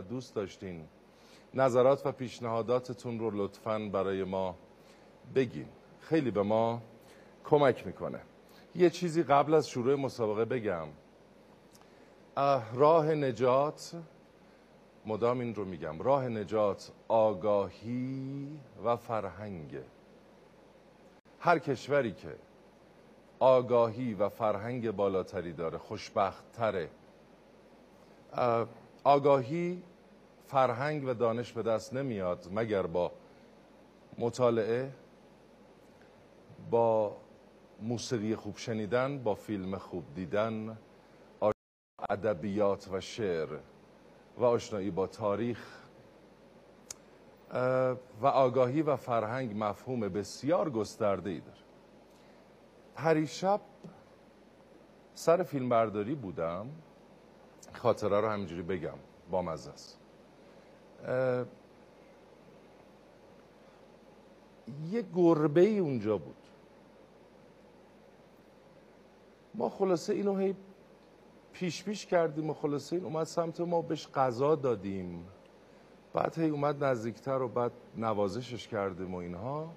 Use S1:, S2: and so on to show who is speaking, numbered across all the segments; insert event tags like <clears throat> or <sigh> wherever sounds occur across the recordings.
S1: دوست داشتین. نظرات و پیشنهاداتتون رو لطفاً برای ما بگین. خیلی به ما کمک می‌کنه. یه چیزی قبل از شروع مسابقه بگم. راه نجات مدام این رو میگم. راه نجات آگاهی و فرهنگ هر کشوری که آگاهی و فرهنگ بالاتری داره خوشبخت تره آگاهی فرهنگ و دانش به دست نمیاد مگر با مطالعه با موسیقی خوب شنیدن با فیلم خوب دیدن ادبیات و شعر و آشنایی با تاریخ و آگاهی و فرهنگ مفهوم بسیار گسترده ای داره پریشب سر فیلم برداری بودم. خاطره رو همینجوری بگم با مزه است. یه گربه ای اونجا بود. ما خلاصه اینو هی پیش پیش کردیم و خلاصه این اومد سمت ما بهش غذا دادیم. بعد هی اومد نزدیکتر و بعد نوازشش کردیم و اینها.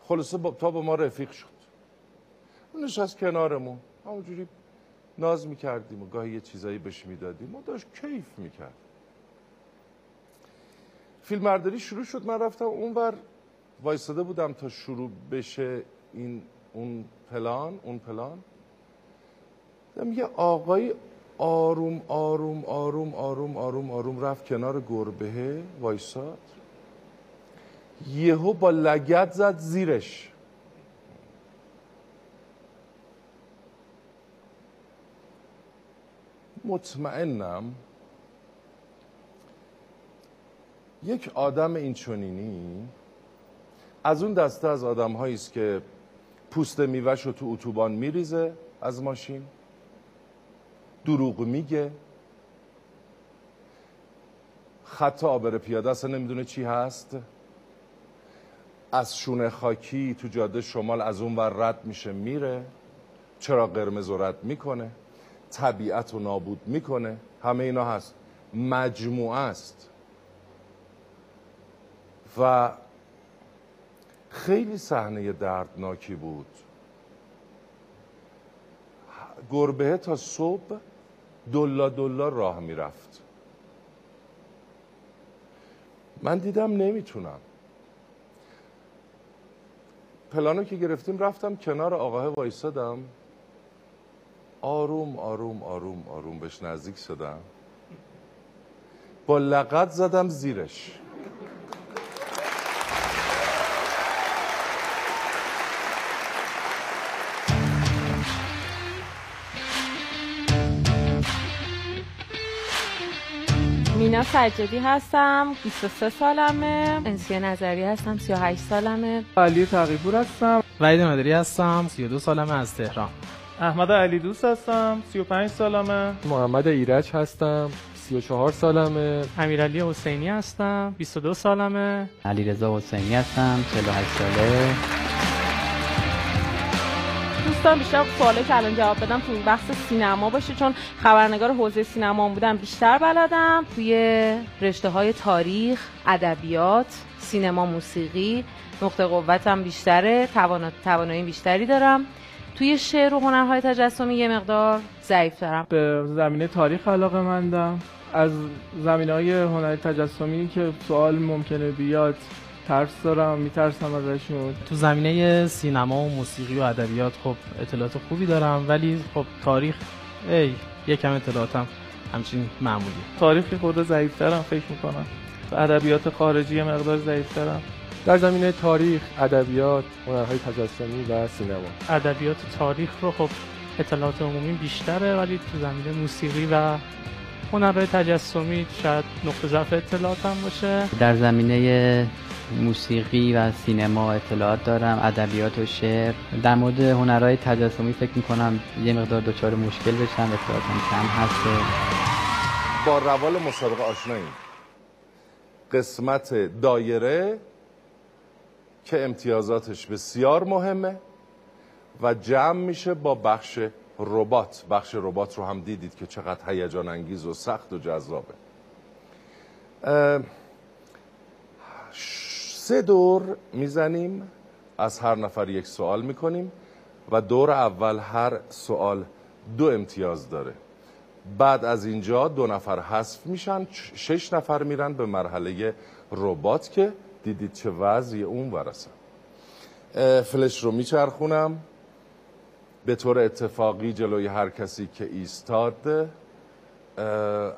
S1: خلاصه با... تا با ما رفیق شد. اون نشست کنارمون. همونجوری ناز می‌کردیم و گاهی یه چیزایی بهش می‌دادیم و داشت کیف می‌کرد. فیلم شروع شد. من رفتم اونور وایستاده بودم تا شروع بشه این اون پلان اون پلان. یه آقای آروم آروم آروم آروم آروم آروم رفت کنار گربه وایساد. یهو با لگت زد زیرش. مطمئنم یک آدم این چونینی از اون دسته از آدم است که پوست میوش رو تو اتوبان میریزه از ماشین دروغ میگه خط آبر پیاده اصلا نمی‌دونه چی هست. از شونه خاکی تو جاده شمال از اون ور رد میشه میره. چرا قرمز و رد می‌کنه؟ طبیعت رو نابود می‌کنه. همه اینا هست. مجموعه است. و خیلی صحنه دردناکی بود. گربه تا صبح دلا دلا راه می‌رفت. من دیدم نمی‌تونم. پلانو که گرفتیم رفتم کنار آقاه وایسادم. آروم آروم آروم آروم بهش نزدیک شدم. با لغت زدم زیرش.
S2: سجدی هستم 23 سالمه. انسیه نظری هستم 38 سالمه.
S3: علی تقیبور هستم.
S4: وحید مدری هستم 32 سالمه از تهران.
S5: احمد علی دوست هستم 35 سالمه.
S6: محمد ایرج هستم 34 سالمه.
S7: امیرعلی حسینی هستم 22 سالمه.
S8: علیرضا حسینی هستم 48 ساله.
S2: دوستان بیشتر سوالی که الان جواب بدم تو بحث سینما باشه چون خبرنگار حوزه سینما بودم بیشتر بلدم. توی رشته های تاریخ ادبیات سینما موسیقی نقطه قوتم بیشتره توانایی بیشتری دارم. توی شعر و هنرهای تجسمی یه مقدار ضعیف دارم.
S3: به زمینه تاریخ علاقه مندم. از زمینه های هنر تجسمی که سوال ممکنه بیاد ترس دارم میترسم ازشون.
S4: تو زمینه سینما و موسیقی و ادبیات خب اطلاعات خوبی دارم ولی خب تاریخ ای یکم اطلاعاتم همچین معمولی.
S5: تاریخی خود ضعیفترم فکر می‌کنم. و ادبیات خارجی مقدار ضعیفترم.
S6: در زمینه تاریخ ادبیات هنرهای تجسمی و سینما.
S7: ادبیات تاریخ رو خب اطلاعات عمومی بیشتره ولی تو زمینه موسیقی و هنرهای تجسمی شاید نقطه ضعف اطلاعاتم باشه.
S8: در زمینه موسیقی و سینما اطلاعات دارم ادبیات و شعر. در مورد هنرهای تجسمی فکر می‌کنم یه مقدار دچار مشکل بشم اطلاعاتم کم هست
S1: با روال مسابقه آشناییم. قسمت دایره که امتیازاتش بسیار مهمه و جمع میشه با بخش ربات. بخش ربات رو هم دیدید که چقدر هیجان انگیز و سخت و جذابه. سه دور می‌زنیم از هر نفر یک سوال می‌کنیم و دور اول هر سوال دو امتیاز داره. بعد از اینجا دو نفر حذف میشن شش نفر میرن به مرحله ربات که دیدید چه وضعی اون ورسن فلش رو میچرخونم. به طور اتفاقی جلوی هر کسی که ایستاد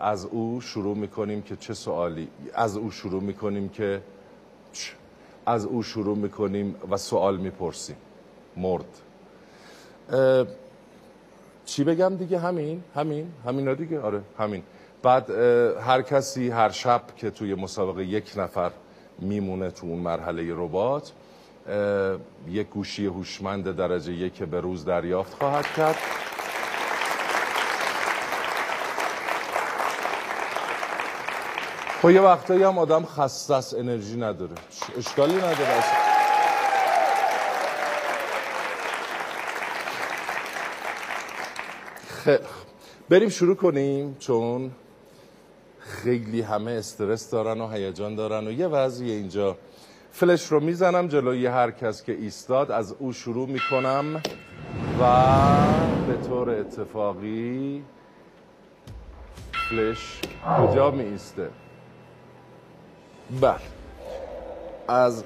S1: از او شروع می‌کنیم که چه سوالی از او شروع می‌کنیم که از او شروع می‌کنیم و سوال می‌پرسیم. مرد. چی بگم دیگه؟ همین همین همین دیگه؟ آره همین. بعد هر کسی هر شب که توی مسابقه یک نفر میمونه تو اون مرحله ربات یک گوشی هوشمند درجه یک به روز دریافت خواهد کرد. خب یه وقتایی هم آدم خسته است انرژی نداره اشکالی نداره اصلا. خیلی. بریم شروع کنیم چون خیلی همه استرس دارن و هیجان دارن و یه وضعی اینجا فلش رو می‌زنم جلوی هر کس که ایستاد از او شروع می‌کنم و به طور اتفاقی فلش کجا می ایسته بله. از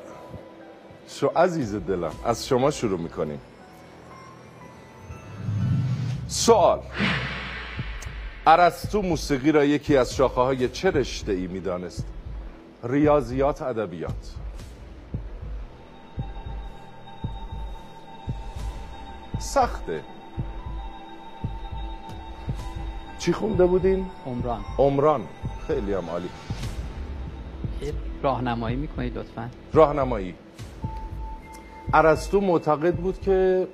S1: شو عزیز دلم از شما شروع می‌کنیم. سوال. ارسطو موسیقی را یکی از شاخه های چه رشته ای می دانست؟ ریاضیات ادبیات. سخته. چی خونده بودین؟
S8: عمران.
S1: عمران. خیلی هم عالی.
S8: راهنمایی می‌کنید لطفا.
S1: راهنمایی. ارسطو معتقد بود که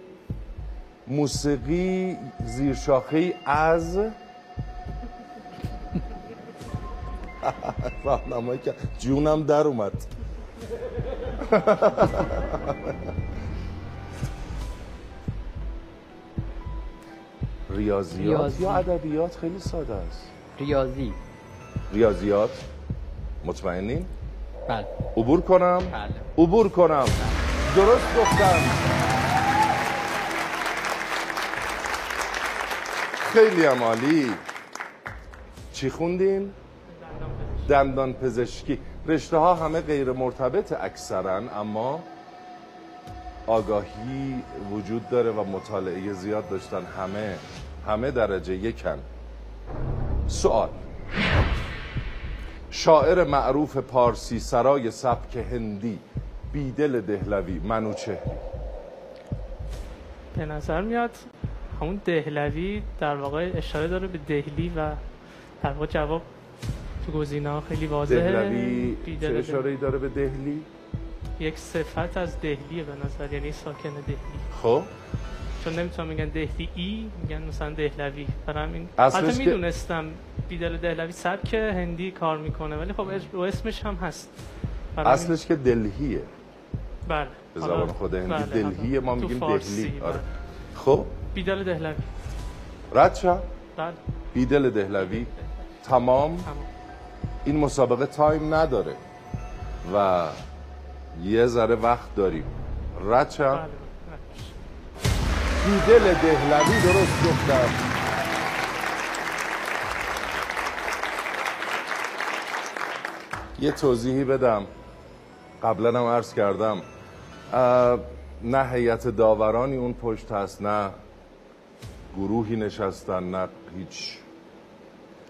S1: موسیقی زیر شاخه از <laughs> راهنمایی که جونم در اومد. <laughs> ریاضیات.
S8: ریاضی.
S1: یا ادبیات خیلی ساده است.
S8: ریاضی.
S1: ریاضیات. مطمئنین؟
S8: بله.
S1: عبور کنم؟
S8: بله.
S1: عبور کنم. درست گفتم. خیلی هم عالی. چی خوندین؟ دندان پزشکی. رشته ها همه غیر مرتبط اکثرا اما آگاهی وجود داره و مطالعه زیاد داشتن همه همه درجه یکن. سوال. شاعر معروف پارسی سرای سبک هندی بیدل دهلوی منوچهری
S7: به نظر میاد همون دهلوی در واقع اشاره داره به دهلی و در واقع جواب تو گزینه خیلی واضحه
S1: دهلوی چه اشاره داره به دهلی؟
S7: دهلی. یک صفت از دهلیه به نظر یعنی ساکن دهلی
S1: خب
S7: چون نمی‌تونم میگن دهلی ای میگن مثلا دهلوی. همین.
S1: اصلش
S7: حتی
S1: که-
S7: می‌دونستم بیدل دهلوی سبک هندی کار می‌کنه ولی خب اسمش هم هست.
S1: اصلش که دلهیه.
S7: بله.
S1: به زبان خود هندی
S7: بله،
S1: دلهیه ما میگیم دهلی. آره.
S7: بله.
S1: خب؟
S7: بیدل دهلوی.
S1: رد شد
S7: بله.
S1: بیدل دهلوی. تمام.
S7: تمام.
S1: این مسابقه تایم نداره و یه ذره وقت داریم. رد شد
S7: بله.
S1: بیدل دهلوی درست گفتم. یه توضیحی بدم. قبلا هم عرض کردم. نه هیئت داورانی اون پشت هست نه گروهی نشستن نه هیچ.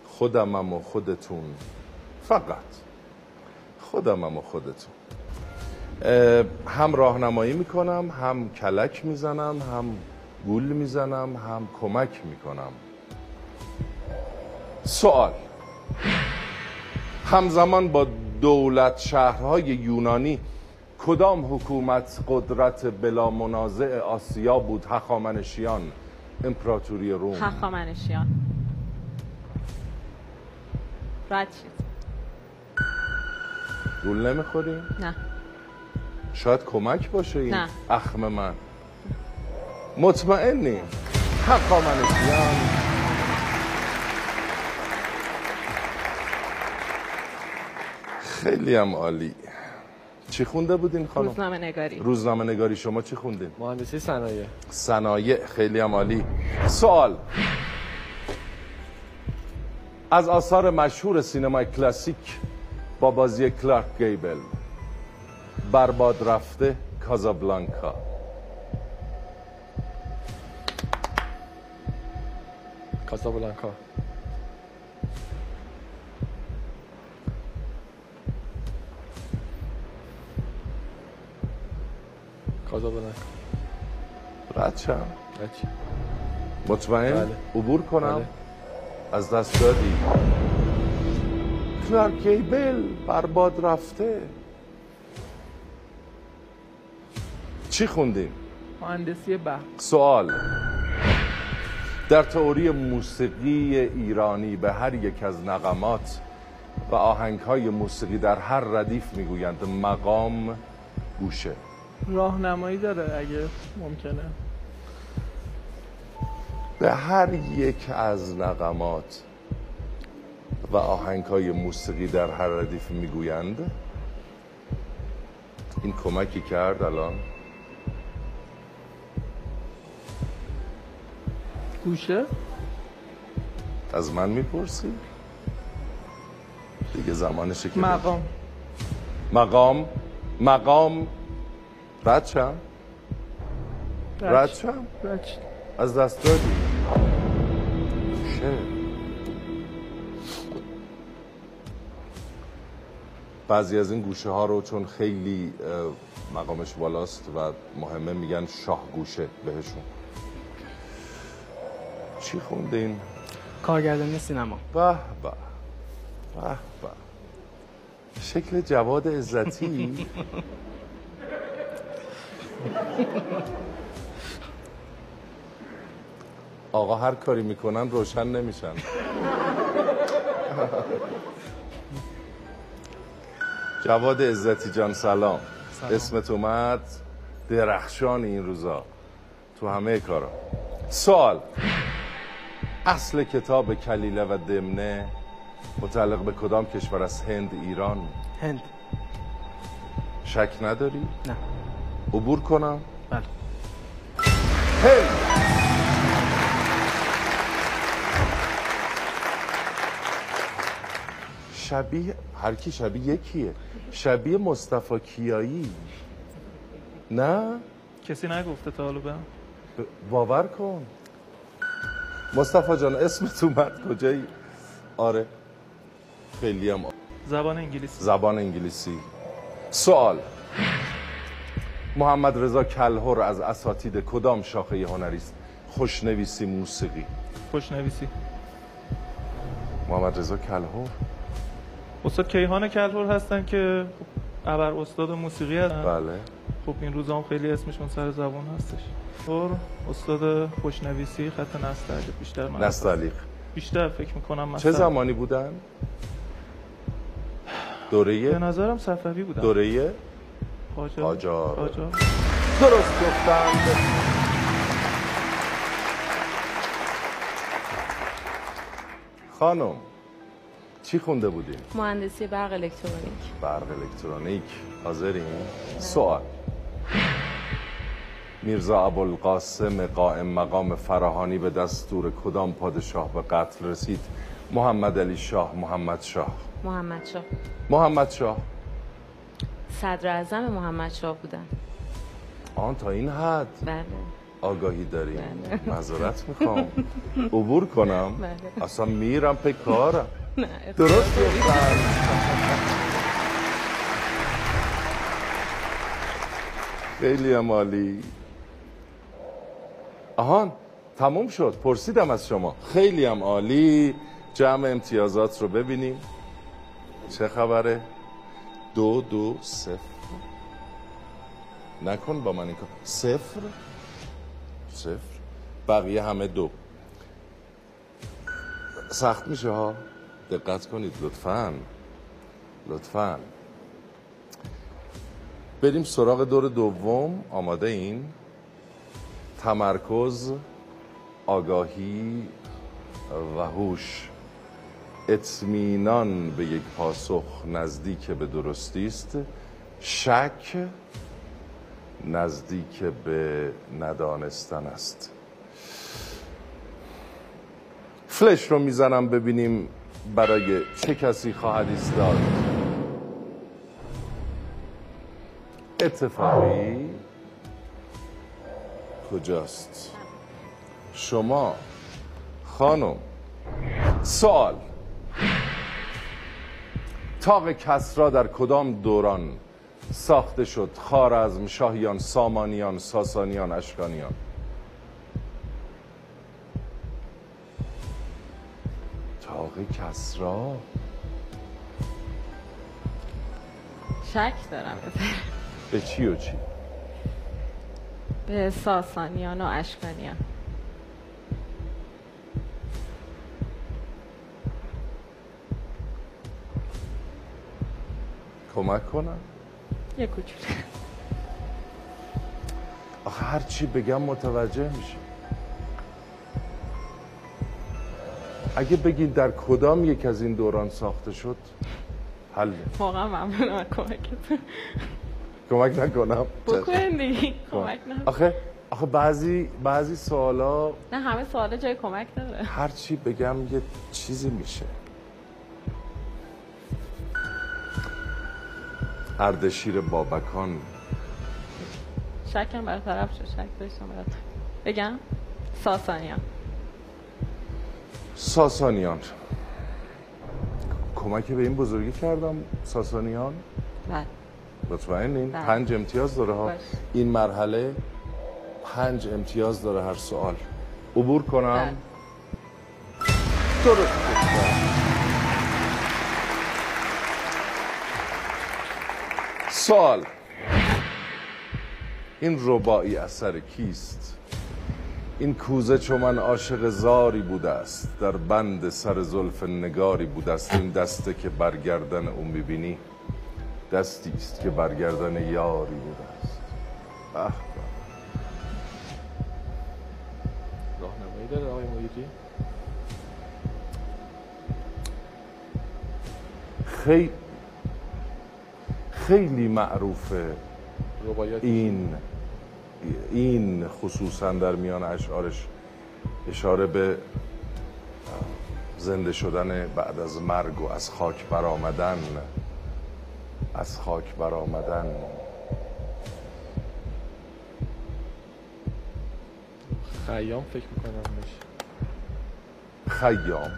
S1: خودمم و خودتون. فقط خودمم و خودتون. هم راهنمایی می‌کنم هم کلک می‌زنم هم گول می‌زنم هم کمک می‌کنم. سوال. همزمان با دولت شهرهای یونانی کدام حکومت قدرت بلا منازع آسیا بود؟ هخامنشیان امپراتوری روم.
S2: هخامنشیان. رد شد
S1: گول نمی‌خوریم؟
S2: نه.
S1: شاید کمک باشه این
S2: نه.
S1: اخم من. مطمئنیم هخامنشیان خیلی هم عالی. چی خونده بودین خانم؟
S2: روزنامه نگاری.
S1: روزنامه نگاری. شما چی خوندین؟
S6: مهندسی صنایع.
S1: صنایع. خیلی هم عالی. سوال. از آثار مشهور سینمای کلاسیک با بازی کلارک گیبل. برباد رفته کازابلانکا.
S6: کاسابلانکا کاسابلانکا
S1: رد شم. مطمئن؟
S6: بله.
S1: عبور کنم؟
S6: بله.
S1: از دست دادی. کلارک گیبل برباد رفته. چی خوندین؟
S3: مهندسی برق
S1: سوال. در تئوری موسیقی ایرانی به هر یک از نغمات و آهنگهای موسیقی در هر ردیف می‌گویند مقام گوشه.
S3: راهنمایی داره اگه ممکنه.
S1: به هر یک از نغمات و آهنگهای موسیقی در هر ردیف می‌گویند این کمکی کرد الان.
S3: گوشه؟
S1: از من می‌پرسی؟ دیگه زمانشه که
S3: مقام.
S1: مقام؟ مقام؟ رد شم رد شم
S3: بچه.
S1: از دست دادی؟ شه بعضی از این گوشه ها رو چون خیلی مقامش بالاست و مهمه میگن شاه گوشه بهشون. چی خوندین؟
S4: کارگردانی سینما.
S1: به به به به. شکل جواد عزتی؟ آقا هر کاری می‌کنن روشن نمیشن. جواد عزتی جان سلام, اسمت اومد؟ درخشان این روزا. تو همه کارا. سوال. اصل کتاب کلیله و دمنه متعلق به کدام کشور از هند ایران؟
S4: هند.
S1: شک نداری؟
S4: نه.
S1: عبور کنم؟
S4: بله.
S1: هند! شبیه هر کی شبیه یکیه. شبیه مصطفی کیایی. نه؟
S5: کسی نگفته تا حالا
S1: باور کن. مصطفی جان اسمت اومد کجایی؟ آره خیلی هم
S5: زبان انگلیسی.
S1: زبان انگلیسی. سوال. محمد رضا کلهر از اساتید کدام شاخه هنری است خوشنویسی موسیقی؟
S5: خوشنویسی.
S1: محمد رضا کلهر؟
S5: استاد کیهان کلهر هستن که ابر استاد موسیقی هستن.
S1: بله.
S5: خب این روزا هم خیلی اسمشون سر زبان هستش. اور استاد خوشنویسی خط نستعلیق بیشتر من.
S1: نستعلیق
S5: بیشتر فکر می‌کنم
S1: چه
S5: مثلا
S1: زمانی بودن؟
S5: به
S1: دوره
S5: نظرم صفوی بودن.
S1: دوره
S5: قاجار.
S1: قاجار.
S5: قاجار.
S1: درست گفتند خانم چی خونده بودین؟
S2: مهندسی برق الکترونیک.
S1: برق الکترونیک. حاضرین؟ سوال. میرزا ابوالقاسم قائم مقام فراهانی به دستور کدام پادشاه به قتل رسید؟ محمد علی شاه محمد شاه.
S2: محمد شاه.
S1: محمد شاه.
S2: صدر اعظم محمد شاه بودن.
S1: آن تا این حد؟
S2: بله.
S1: آگاهی داریم.
S2: بله.
S1: معذرت می‌خوام. عبور کنم.
S2: بله.
S1: اصلا میرم پی کارم.
S2: نه.
S1: درست گفتم خیلی هم عالی. آهان تموم شد. پرسیدم از شما. خیلی هم عالی. جمع امتیازات رو ببینیم. چه خبره؟ دو دو صفر. نکن با من این کار. صفر؟ صفر. بقیه همه دو. سخت میشه ها؟ دقت کنید لطفا. لطفا. بریم سراغ دور دوم. آماده این؟ تمرکز آگاهی و هوش. اطمینان به یک پاسخ نزدیک به درستی است. شک نزدیک به ندانستن است. فلش رو می‌زنم ببینیم برای چه کسی خواهد ایستاد. اتفاقی کجاست؟ شما خانم سوال. تاق کسرا در کدام دوران ساخته شد؟ خارزم شاهیان سامانیان ساسانیان اشکانیان. تاق کسرا
S2: شک دارم.
S1: به چی و چی؟
S2: ساسانیان و اشکانیان.
S1: کمک کنم؟
S2: یه کوچولو.
S1: آخه هر چی بگم متوجه میشه اگه بگین در کدام یک از این دوران ساخته شد حل
S2: واقعا ممنونم از کمکتون.
S1: کمک نکنم.
S2: بکنین دیگه کمک نه
S1: آخه آخه بعضی بعضی سوالا
S2: نه همه سوالا جای کمک داره.
S1: هر چی بگم یه چیزی میشه. اردشیر بابکان.
S2: شکم برطرف شد شک داشتم بگم؟ ساسانیان.
S1: ساسانیان. کمک به این بزرگی کردم ساسانیان.
S2: بله.
S1: مطمئنین
S2: بله.
S1: پنج امتیاز داره ها
S2: باش.
S1: این مرحله پنج امتیاز داره هر سوال عبور کنم
S2: بله.
S1: درست. سوال این رباعی اثر کیست این کوزه چو من عاشق زاری بوده است در بند سر زلف نگاری بوده است این دسته که برگردن او می‌بینی دستی است که برگردن یاری بوده است به.
S6: راهنمایی داره آقای مدیری
S1: خیلی خیلی معروفه این این خصوصا در میان اشعارش اشاره به زنده شدن بعد از مرگ و از خاک برآمدن. از خاک برآمدن.
S6: خیام فکر می‌کنم بشه.
S1: خیام.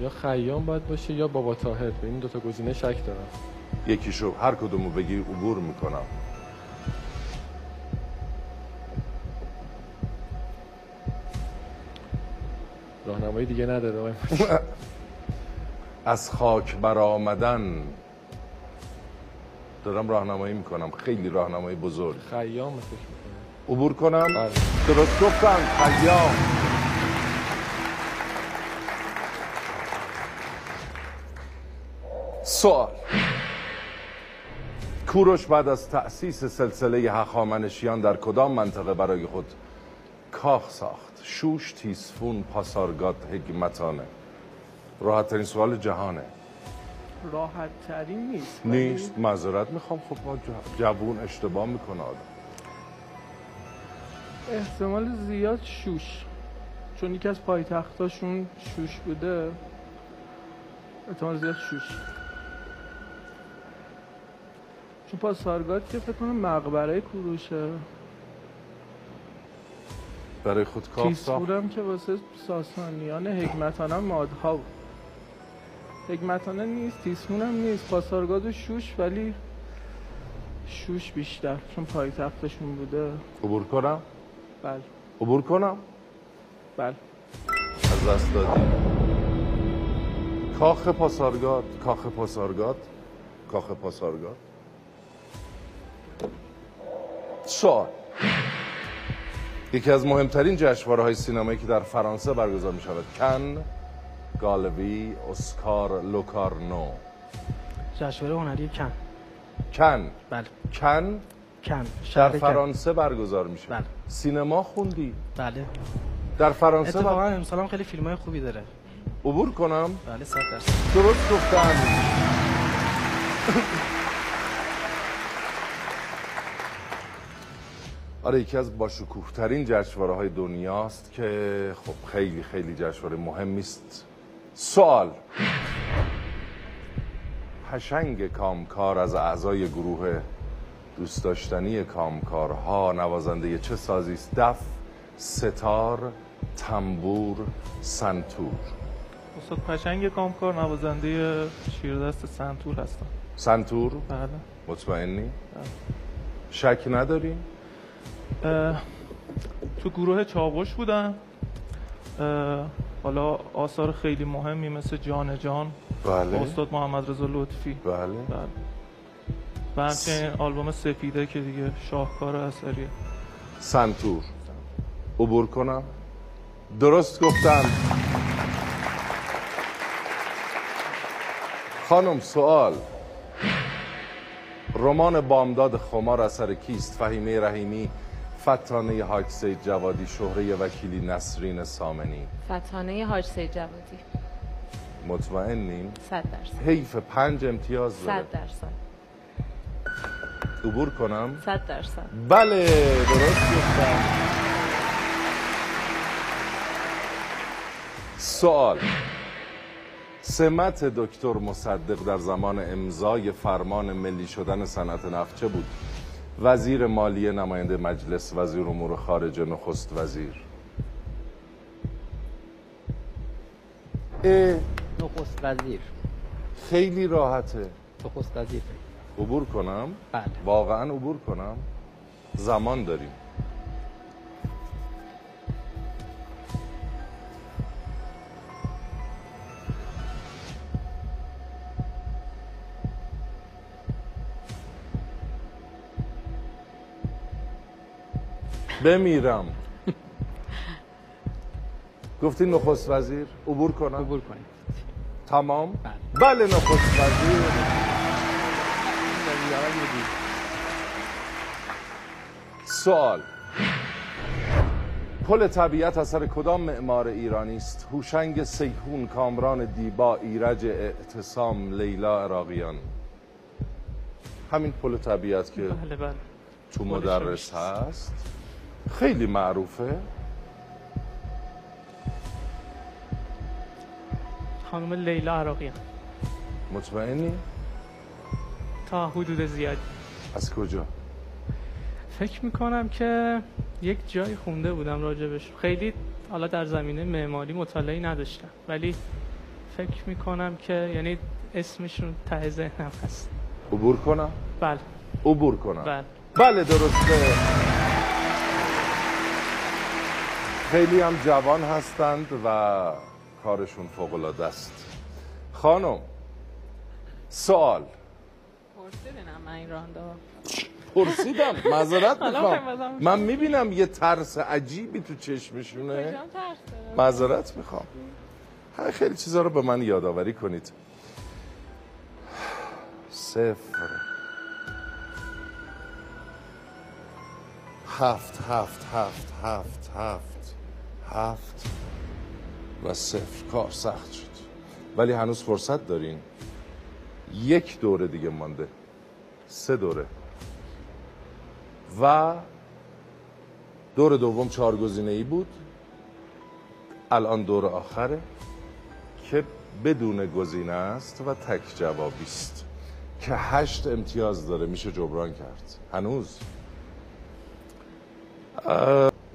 S6: یا خیام باید باشه یا بابا تاهر به این دوتا گزینه شک دارم.
S1: یکیشو هر کدومو بگی عبور می‌کنم
S6: راهنمایی دیگه نداره آقای.
S1: از خاک برآمدن دارم راهنمایی می‌کنم. خیلی راهنمایی بزرگ.
S6: خیام فکر می‌کنم.
S1: عبور کنم؟
S6: بله.
S1: درست گفتم. خیام. سوال. کوروش بعد از تأسیس سلسله هخامنشیان در کدام منطقه برای خود کاخ ساخت؟ شوش تیسفون پاسارگاد حکمتانه. راحت ترین سوال جهانه.
S3: راحت ترین نیست. ولی
S1: نیست. معذرت می‌خوام. خب ما جوون اشتباه می‌کنه آدم.
S3: احتمال زیاد شوش. چون یکی از پایتختاشون شوش بوده. احتمال زیاد شوش. چون پاسارگاد که فکر کنم مقبره کوروشه.
S1: برای خود کاخ ساخت
S3: تیسفورم که واسه ساسانیان حکمتانه مادها بود. حکمتانه نیست تیسفونم نیست. پاسارگاد و شوش ولی شوش بیشتر چون پایتختشون بوده.
S1: عبور کنم؟
S3: بله.
S1: عبور کنم؟
S3: بله.
S1: از دست دادی. کاخ پاسارگاد کاخ پاسارگاد کاخ پاسارگاد. سوال. یکی از مهمترین جشنواره های سینمایی که در فرانسه برگزار می شود کن گالوی اسکار لوکارنو.
S4: جشنواره هنری کن.
S1: کن.
S4: بله.
S1: کن
S4: کن.
S1: در فرانسه برگزار میشه
S4: بله.
S1: سینما خوندی؟
S4: بله.
S1: در فرانسه
S4: اتفاقا
S1: و...
S4: امسال هم خیلی فیلم های خوبی داره.
S1: عبور کنم.
S4: بله صد درصد.
S1: درست گفتم. آره یکی از باشکوه ترین جشنواره های دنیاست که خب خیلی خیلی جشنواره مهمی است. سوال. پشنگ کامکار از اعضای گروه دوست داشتنی کامکارها نوازنده چه سازی است؟ دف ستار تنبور سنتور.
S5: استاد پشنگ کامکار نوازنده شیردست سنتور هستم.
S1: سنتور؟
S5: بله.
S1: مطمئنی؟ شک نداری؟
S5: تو گروه چاوش بودم. حالا آثار خیلی مهمی مثل جان جان
S1: بله.
S5: استاد محمد رضا لطفی.
S1: بله.
S5: بله. و همچنین آلبوم سفیده که دیگه شاهکار اثریه
S1: سنتور. عبور کنم. درست گفتم. خانم سوال. رمان بامداد خمار اثر کیست؟ فهیمه رحیمی. فتانه حاج سید جوادی شهره وکیلی نسرین سامنی.
S2: فتانه حاج سید جوادی.
S1: مطمئنین
S2: صد درصد.
S1: حیف پنج امتیاز داره.
S2: صد درصد.
S1: عبور کنم؟
S2: صد درصد.
S1: بله درست گفتم. سوال. سمت دکتر مصدق در زمان امضای فرمان ملی شدن صنعت نفت چه بود؟ وزیر مالیه نماینده مجلس وزیر امور خارجه نخست وزیر.
S8: نخست وزیر.
S1: خیلی راحته.
S8: نخست وزیر.
S1: عبور کنم؟
S8: بله.
S1: واقعا عبور کنم؟ زمان داریم. بمیرم. گفتی نخست وزیر؟ عبور کنم.
S8: عبور کنید
S1: تمام؟
S8: بله.
S1: بله نخست وزیر. سوال. پل طبیعت اثر کدام معمار ایرانی است؟ هوشنگ سیهون کامران دیبا ایرج اعتصام لیلا عراقیان. همین پل طبیعت که
S7: بله بله.
S1: تو مدرس. هست. خیلی معروفه.
S7: خانم لیلا عراقیان
S1: مطمئنی؟
S7: تا حدود زیادی.
S1: از کجا؟
S7: فکر می‌کنم که یک جایی خونده بودم راجبش. خیلی حالا در زمینه معماری مطالعی نداشتم. ولی فکر می‌کنم که یعنی اسمشون ته ذهنم هست.
S1: عبور کنم؟
S7: بله.
S1: عبور کنم.
S7: بله.
S1: بله درسته. خیلی هم جوان هستند و کارشون فوق العاده است. خانم سوال.
S2: من این
S1: پرسیدم معذرت می‌خوام. من می‌بینم یه ترس عجیبی تو چشمشونه؟ معذرت می‌خوام. خیلی چیزا رو به من یادآوری کنید. صفر. هفت هفت هفت هفت هفت. هفت. و صفر. کار سخت شد. ولی هنوز فرصت دارین. یک دوره دیگه مانده. سه دوره. و دور دوم چهار گزینه ای بود. الان دور آخره که بدون گزینه است و تک جوابی است. که هشت امتیاز داره. میشه جبران کرد. هنوز.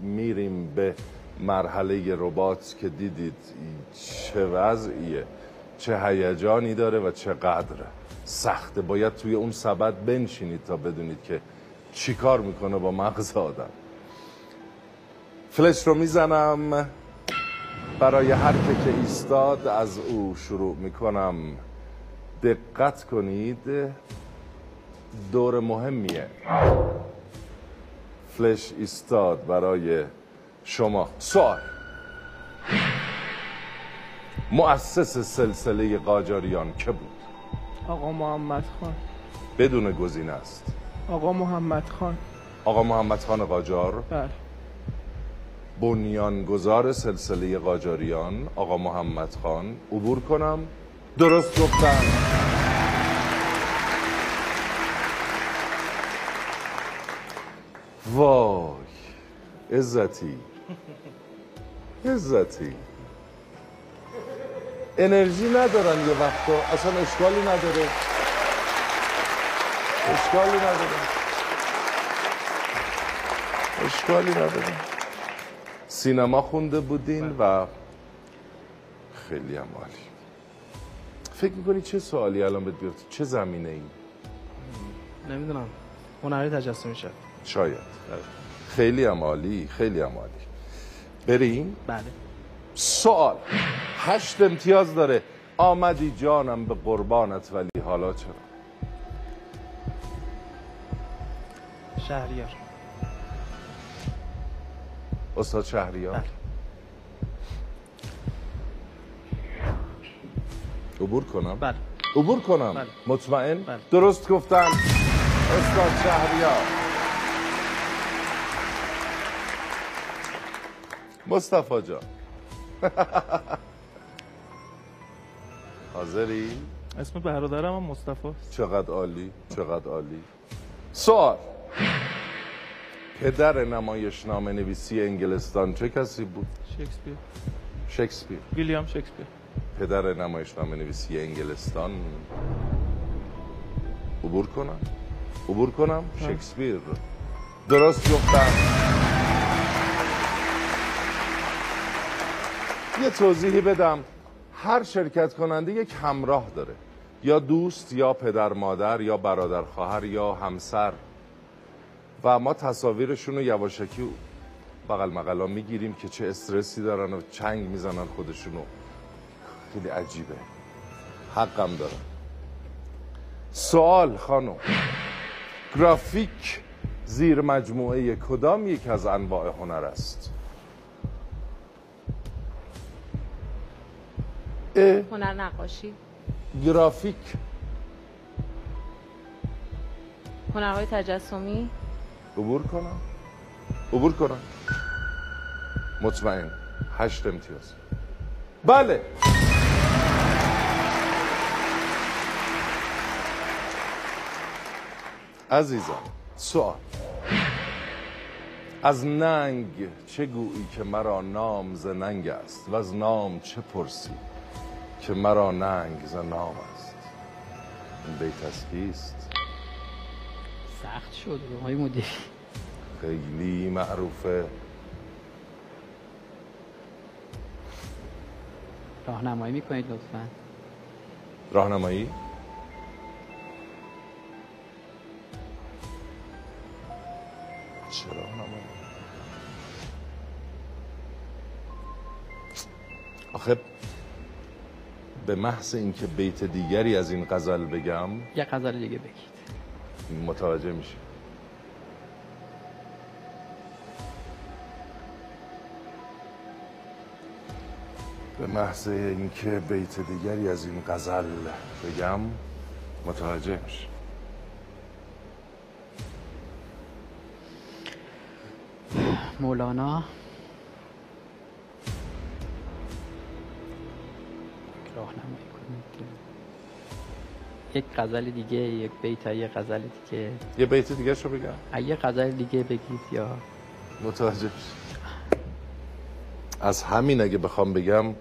S1: میریم به مرحله ربات که دیدید چه وضعیه چه هیجانی داره و چقدر سخته باید توی اون سبد بنشینید تا بدونید که چیکار می‌کنه با مغز آدم. فلش رو می‌زنم. برای هر که که ایستاد از او شروع می‌کنم. دقت کنید. دور مهمیه. فلش ایستاد برای شما. سوال. مؤسس سلسله قاجاریان که بود؟
S3: آقا محمد خان.
S1: بدون گزینه است.
S3: آقا محمد خان.
S1: آقا محمد خان قاجار.
S3: بله.
S1: بنیانگذار سلسله قاجاریان آقا محمد خان عبور کنم. درست گفتم. وای عزتی. عزتی. انرژی ندارن یه وقتا. اصلا اشکالی نداره. اشکالی نداره. اشکالی نداره. سینما خونده بودین و خیلی هم عالی. فکر می‌کنی چه سوالی الان بهت بیاد چه زمینه ای
S4: نمی‌دونم. هنری تجسمی شد
S1: شاید. خیلی هم عالی خیلی هم عالی. بریم؟
S4: بله.
S1: سوال. هشت امتیاز داره. آمدی جانم به قربانت ولی حالا چرا؟
S4: شهریار.
S1: استاد شهریار.
S4: بله.
S1: عبور کنم؟
S4: بله.
S1: عبور کنم.
S4: بله.
S1: مطمئن؟
S4: بله.
S1: درست گفتم. استاد شهریار. مصطفی جان. حاضری؟
S5: اسم برادرم هم مصطفی
S1: چقدر عالی چقدر عالی. سوال. پدر نمایشنامه نویسی انگلستان چه کسی بود؟
S5: شکسپیر.
S1: شکسپیر.
S5: ویلیام شکسپیر.
S1: پدر نمایشنامه نویسی انگلستان. عبور کنم؟ عبور کنم؟ شکسپیر. درست گفتم یه توضیحی بدم. هر شرکت کننده یک همراه داره. یا دوست یا پدر مادر یا برادر خواهر یا همسر. و ما تصاویرشون رو یواشکی بغل مقلا می‌گیریم که چه استرسی دارن و چنگ می‌زنن خودشونو خیلی عجیبه. حقم دارم. سوال خانم. گرافیک زیر مجموعه کدام یک از انواع هنر است؟
S2: هنر نقاشی.
S1: گرافیک.
S2: هنرهای تجسمی.
S1: عبور کنم. عبور کنم. مطمئن. هشت امتیاز. بله. عزیزم سوال. از ننگ چه گویی که مرا نام ز ننگ است؟ و از نام چه پرسی؟ که مرا ننگ ز نام است. این بیت از کیست
S8: سخت شد آقای مدیر.
S1: خیلی معروفه.
S8: راهنمایی می‌کنید لطفا.
S1: راهنمایی؟ چه راهنمایی؟ آخه به محض اینکه بیت دیگری از این غزل بگم
S8: یه غزل دیگه بگید.
S1: متوجه میشه به محض اینکه بیت دیگری از این غزل بگم متوجه میشه
S8: مولانا یک غزل دیگه یک بیت یه غزل دیگه.
S1: یه بیت دیگه شو بگم.
S8: یه غزل دیگه بگید یا.
S1: متوجه از همین اگه بخوام بگم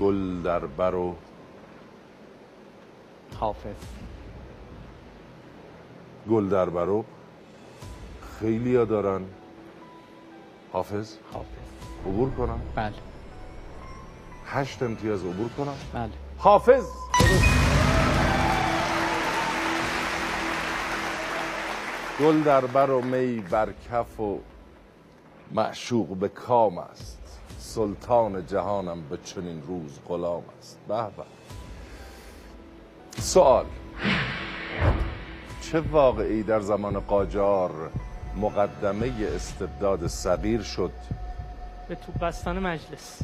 S1: گل در بر و
S8: حافظ.
S1: گل در برو خیلی ها دارن. حافظ؟
S8: حافظ.
S1: عبور کنم؟
S8: بله.
S1: هشت امتیاز عبور کنم؟
S8: بله.
S1: حافظ! گل در بر و می بر کف و معشوق به کام است. سلطان جهانم به چنین روز غلام است. به به. سوال چه واقعی در زمان قاجار مقدمه استبداد صغیر شد
S7: به توپ بستن مجلس.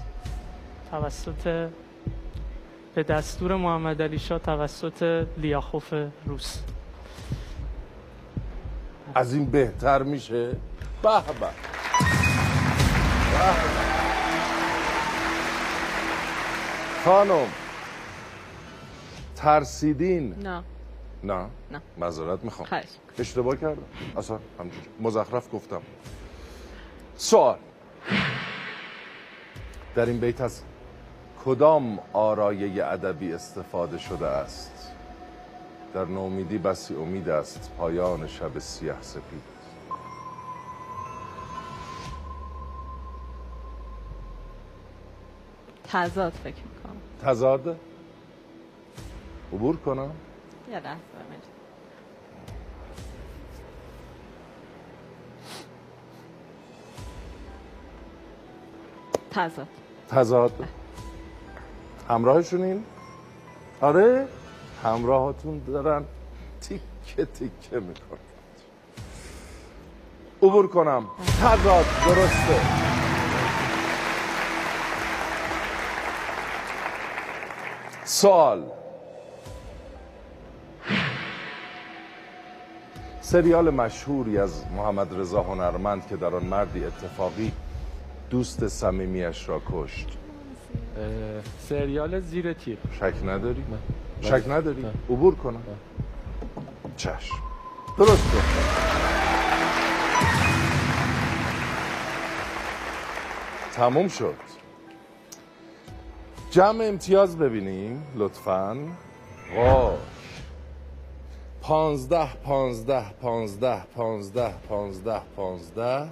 S7: توسط به دستور محمد علی شاه توسط لیاخوف روس.
S1: از این بهتر میشه؟ به به. خانم ترسیدین؟
S2: نه.
S1: نه؟
S2: نه.
S1: معذرت می‌خوام.
S2: خواهش
S1: اشتباه کردم. اصلا همجوری مزخرف گفتم. سوال. در این بیت از کدام آرایه ادبی استفاده شده است؟ در نومیدی بسی امید است پایان شب سیاه سپید
S2: تضاد فکر می‌کنم.
S1: تضاد؟ عبور کنم.
S2: یه لحظه. تضاد.
S1: تضاد. همراهشونین. آره همراهاتون دارن تیکه تیکه می‌کنن. عبور کنم. تضاد درسته. سوال. سریال مشهوری از محمد رضا هنرمند که در آن مردی اتفاقی دوست صمیمیش را کشت.
S6: سریال زیر تیغ
S1: شک نداری؟
S6: نه.
S1: شک نداری؟
S6: نه.
S1: عبور کنم. چشم. درست گفتم تموم شد. جمع امتیاز ببینیم لطفا. واش پانزده پانزده پانزده پانزده پانزده پانزده.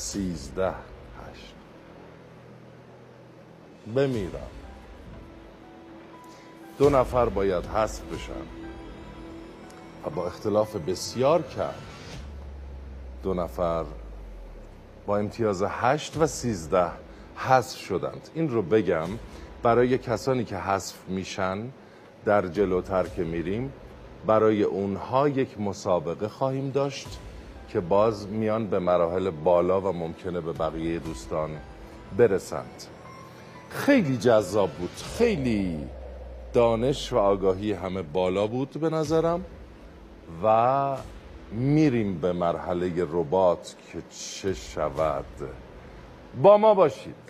S1: سیزده هشت. بمیرم. دو نفر باید حذف بشن. و با اختلاف بسیار کرد دو نفر با امتیاز هشت و سیزده حذف شدند. این رو بگم برای کسانی که حذف میشن در جلوتر که میریم برای اونها یک مسابقه خواهیم داشت. که باز میان به مراحل بالا و ممکنه به بقیه دوستان برسند. خیلی جذاب بود خیلی دانش و آگاهی همه بالا بود به نظرم و میریم به مرحله ربات که چه شود. با ما باشید.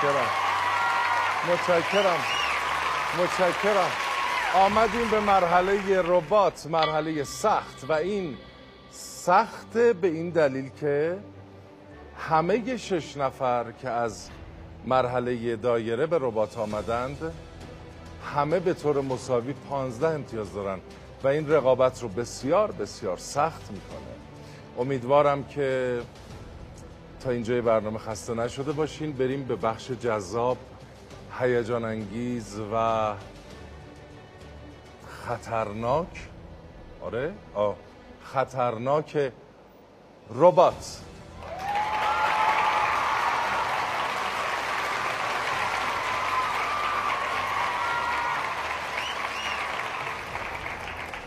S1: متشکرم. متشکرم. متشکرم. آمدیم به مرحله ربات مرحله سخت و این سخت به این دلیل که همه شش نفر که از مرحله دایره به ربات آمدند همه به طور مساوی پانزده امتیاز دارن و این رقابت رو بسیار بسیار سخت می‌کنه. امیدوارم که تا اینجای برنامه خسته نشده باشین بریم به بخش جذاب هیجان انگیز و خطرناک. آره؟ آه. خطرناک ربات.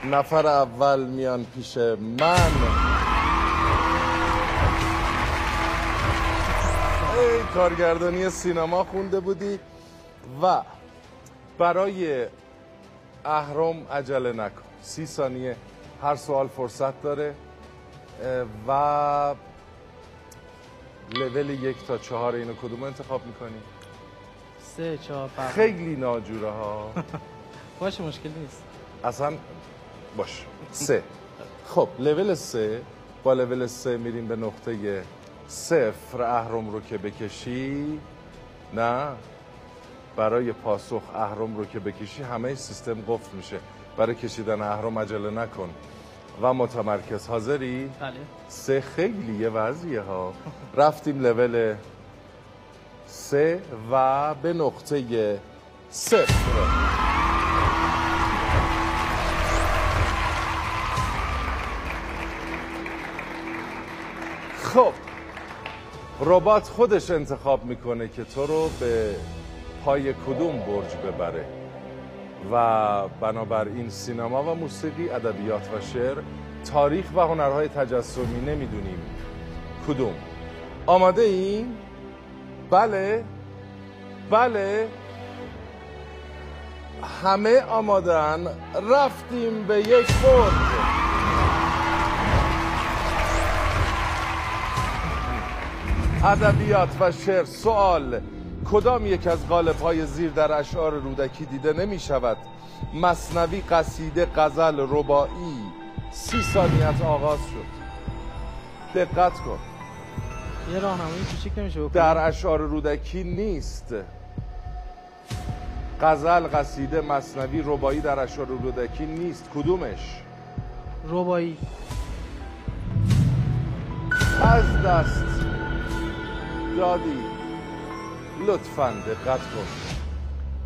S1: نفر اول میان پیش من. کارگردانی سینما خونده بودی و برای اهرم عجله نکن. سی ثانیه هر سوال فرصت داره. و لول یک تا چهار اینو کدوم انتخاب می‌کنی؟
S4: سه چهار
S1: خیلی ناجوره ها. <laughs>
S4: باشه مشکل نیست.
S1: اصلا باش. سه. خب لول سه. با لول سه میریم به نقطه صفر اهرم رو که بکشی نه. برای پاسخ اهرم رو که بکشی همه سیستم قفل میشه. برای کشیدن اهرم عجله نکن. و متمرکز حاضری؟
S4: بله.
S1: سه خیلی یه وضعیه ها. رفتیم لول سه و به نقطه صفر. خب. ربات خودش انتخاب می‌کنه که تو رو به پای کدوم برج ببره. و بنابراین سینما و موسیقی ادبیات و شعر تاریخ و هنرهای تجسمی نمی‌دونیم کدوم. آماده این؟ بله. بله. همه آمادن رفتیم به یک برج. ادبیات و شعر سوال کدام یک از قالب های زیر در اشعار رودکی دیده نمی شود مصنوی قصیده غزل ربایی سی ثانیت آغاز شد. دقت کن.
S4: یه راهنمایی کوچیک نمیشه بکنی؟
S1: در اشعار رودکی نیست. غزل قصیده مصنوی ربایی در اشعار رودکی نیست. کدومش؟
S4: ربایی
S1: از دست. دادی لطفا دقت کن.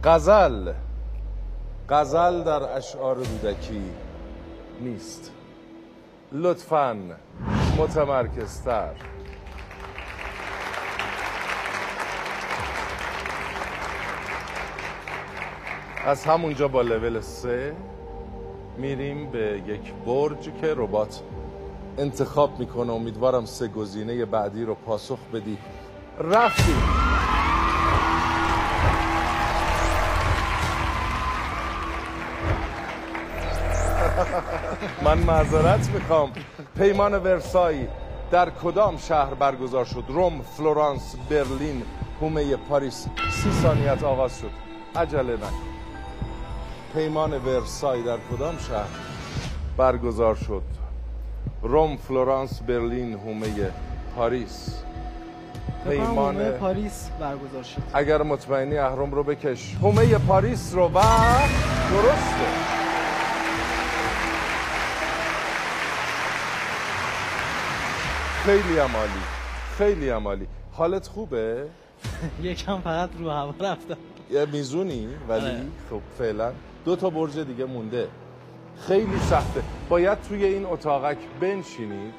S1: غزل. غزل در اشعار رودکی نیست. لطفا متمرکزتر. از همونجا با لول سه میریم به یک برج که ربات انتخاب می‌کنه. امیدوارم سه گزینه بعدی رو پاسخ بدی. رفتیم من معذرت می‌خوام. پیمان ورسای در کدام شهر برگزار شد؟ روم فلورانس برلین. هومه پاریس. سی ثانیه‌ت آغاز شد. عجله نکن پیمان ورسای در کدام شهر برگزار شد؟ روم فلورانس برلین هومه پاریس.
S4: پیمان
S1: پیمان
S4: پاریس برگزار شد.
S1: اگر مطمئنی اهرم رو بکش. هومه پاریس رو و درسته. خیلی عالی خیلی عالی حالت خوبه؟ <laughs>
S4: یکم فقط رو هوا رفتم.
S1: یه میزونی؟ ولی
S4: آره.
S1: خب فعلا. دو تا برج دیگه مونده. خیلی سخته. باید توی این اتاقک بنشینید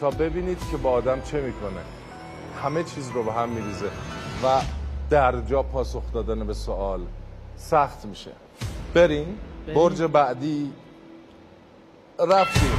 S1: تا ببینید که با آدم چه می‌کنه. همه چیز رو به هم میریزه و در جا پاسخ دادن به سوال سخت میشه. بریم. برج بعدی. رفتیم.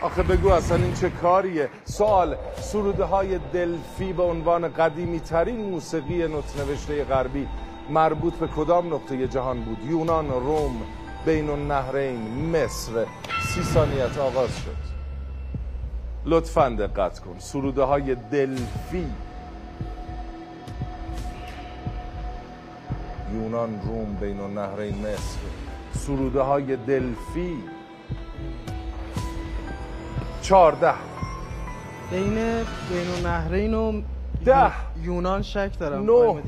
S1: آخه بگو اصلا این چه کاریه؟ سوال سروده های دلفی به عنوان قدیمی ترین موسیقی نوت نوشته غربی مربوط به کدام نقطه جهان بود؟ یونان روم بین النهرین مصر سی ثانیت آغاز شد. لطفا دقت کن. سروده های دلفی. یونان روم بین النهرین مصر سروده های دلفی. چهارده.
S4: بین بین النهرین و
S1: ده.
S4: یونان شک دارم
S1: نه.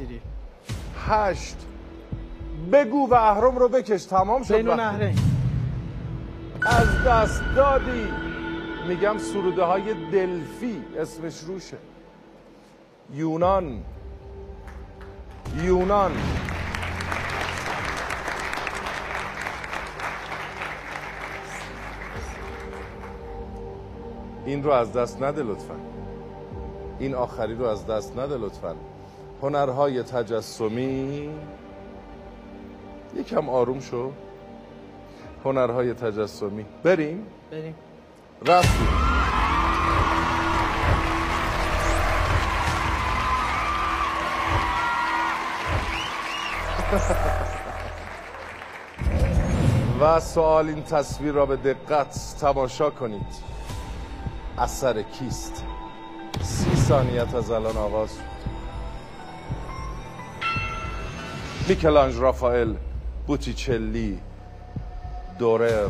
S1: هشت. بگو و اهرم رو بکش. تمام شد
S4: بین
S1: از دست دادی. میگم سروده های دلفی. اسمش روشه. یونان. یونان. این رو از دست نده لطفا. این آخری رو از دست نده لطفا. هنرهای تجسمی. یکم آروم شو. هنرهای تجسمی. بریم؟
S4: بریم.
S1: رفتیم. <laughs> و سوال این تصویر را به دقت تماشا کنید. اثر کیست؟ سی ثانیت از الان آغاز شد. میکلانج رافائل بوتیچلی دورر.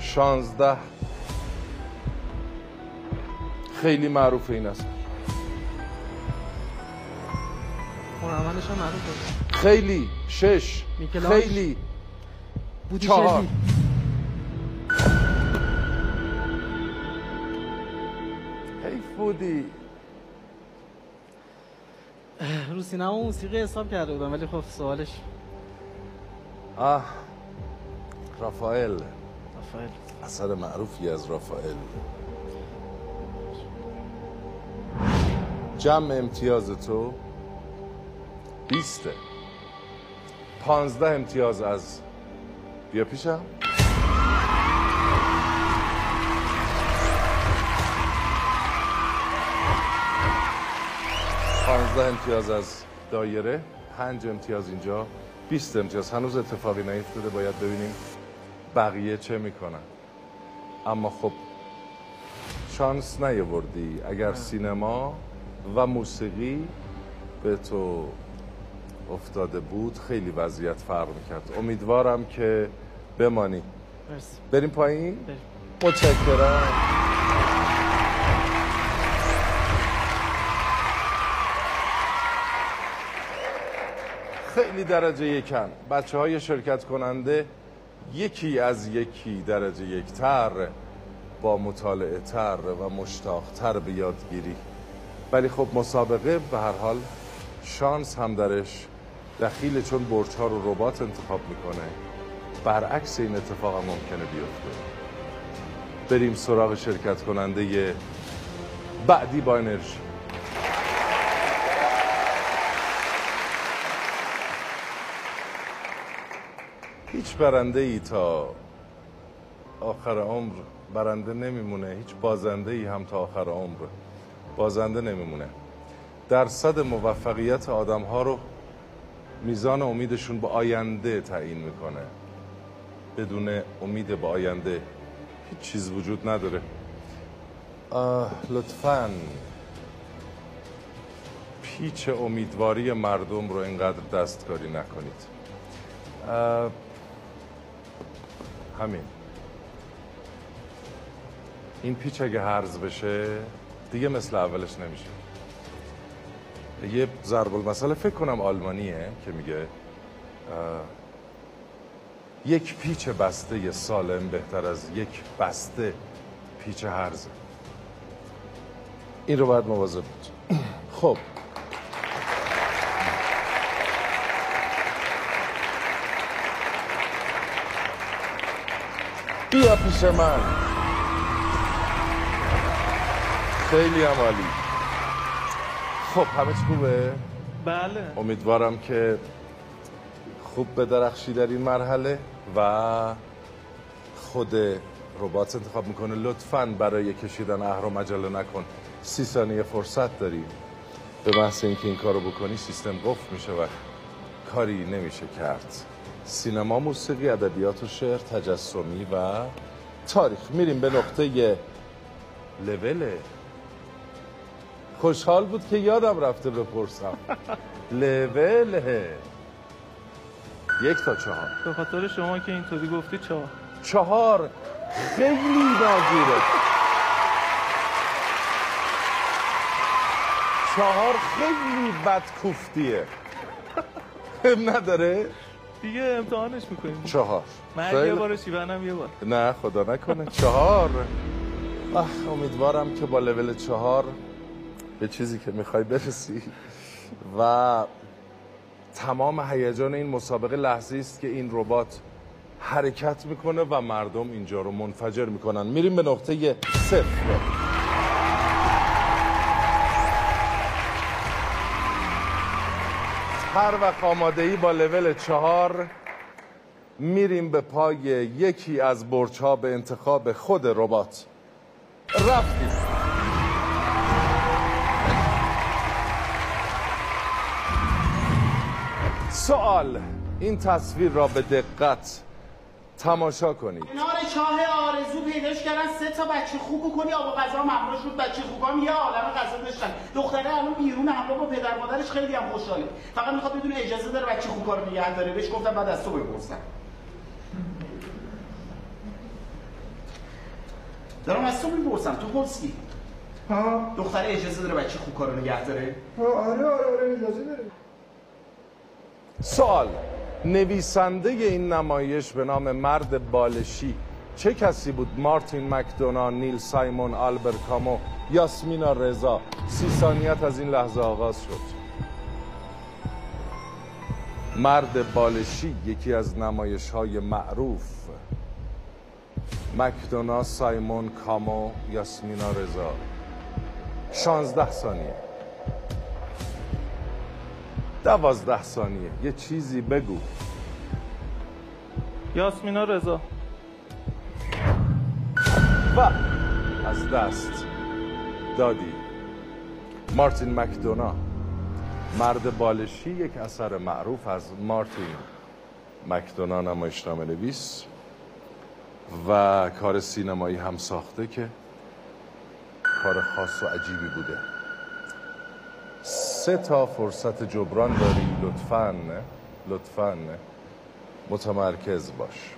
S1: شانزده. خیلی معروف این است.
S4: هنرمندش هم معروفه
S1: خیلی. شش. خیلی. چهار. حیف بودی.
S4: رو سینما موسیقی حساب کرده بودم ولی خب سوالش
S1: آه رافائل.
S3: رافائل.
S1: اثر معروفی از رافائل. جمع امتیاز تو بیسته. پانزده امتیاز از بیا پیشم. پانزده امتیاز از دایره پنج امتیاز اینجا بیست امتیاز. هنوز اتفاقی نیفتاده باید ببینیم بقیه چه می‌کنن. اما خب شانس نیاوردی. اگر سینما و موسیقی به تو افتاده بود خیلی وضعیت فرق می‌کرد. امیدوارم که بمانی. بریم پایین؟
S3: بریم.
S1: متشکرم. خیلی درجه یکن بچه های شرکت کننده یکی از یکی درجه یکتر با مطالعه تر و مشتاقتر به یادگیری. ولی خب مسابقه به هر حال شانس هم درش دخیل چون ها رو ربات انتخاب می‌کنه. برعکس این اتفاق هم ممکنه بیفته. بریم سراغ شرکت کننده بعدی با انرژی. هیچ برنده ای تا آخر عمر برنده نمیمونه هیچ بازنده ای هم تا آخر عمر بازنده نمیمونه. درصد موفقیت آدم ها رو میزان امیدشون به آینده تعیین می‌کنه. بدون امید به آینده هیچ چیز وجود نداره. آه لطفا. پیچ امیدواری مردم رو اینقدر دستکاری نکنید. همین. این پیچ اگه هرز بشه دیگه مثل اولش نمیشه. یه ضرب المثل فکر کنم آلمانیه که میگه یک پیچ بسته سالم بهتر از یک بسته پیچ هرزه این رو باید مواظب بود <clears throat> خب. بیا پیش من. خیلی هم عالی. خب همه چی خوبه؟
S5: بله.
S1: امیدوارم که خوب بدرخشی در این مرحله و خود ربات انتخاب می‌کنه. لطفا برای کشیدن اهرام عجله نکن. سی ثانیه فرصت داری. به محض اینکه این کارو بکنی سیستم قفل میشه و کاری نمیشه کرد. سینما موسیقی ادبیات و شعر تجسمی و تاریخ. میریم به نقطه لول. خوشحال بود که یادم رفته بپرسم. <laughs> لول. یک تا چهار.
S5: به خاطر شما که اینطوری گفتی چهار.
S1: چهار. خیلی ناگیره. چهار خیلی بدکوفتیه. <laughs> نداره؟
S5: دیگه امتحانش می‌کنیم.
S1: چهار.
S5: من یه بار شیونم یه بار.
S1: نه خدا نکنه. چهار. آه امیدوارم که با لول چهار به چیزی که می‌خوای برسی. و تمام هیجان این مسابقه لحظه است که این ربات حرکت می‌کنه و مردم اینجا رو منفجر می‌کنن. میریم به نقطه صفر. هر وقت آماده ای با لول چهار میریم به پای یکی از برج‌ها به انتخاب خود ربات. رفتیم. سوال این تصویر را به دقت تماشا کنید.
S9: کنار چاه آرزو پیداش کردن سه تا بچه خوب کنی آب و غذا ممنوع شد. بچه خوبام یه عالمه غذا داشتن. دختره الان بیرون همراه با پدر مادرش خیلی هم خوشحاله. فقط می‌خواد بدون اجازه داره بچه خوب رو نگه داره. بهش گفتم بعد از تو بپرسم دارم از تو می‌پرسم. تو پرسی؟
S10: ها
S9: دختره اجازه داره بچه خوب رو نگه داره؟
S10: آره آره آره اجازه داره.
S1: سوال. نویسنده این نمایش به نام مرد بالشی. چه کسی بود؟ مارتین مکدونا نیل سایمون آلبر کامو یاسمینا رضا. سی ثانیت از این لحظه آغاز شد. مرد بالشی یکی از نمایش های معروف. مکدونا سایمون کامو یاسمینا رضا. 16 ثانیه. دوازده ثانیه. یه چیزی بگو.
S5: یاسمینا رضا.
S1: و از دست دادی. مارتین مکدونا. مرد بالشی یک اثر معروف از مارتین مکدونا نمایشنامه نویس و کار سینمایی هم ساخته که کار خاص و عجیبی بوده. سه تا فرصت جبران داری لطفاً لطفاً متمرکز باش.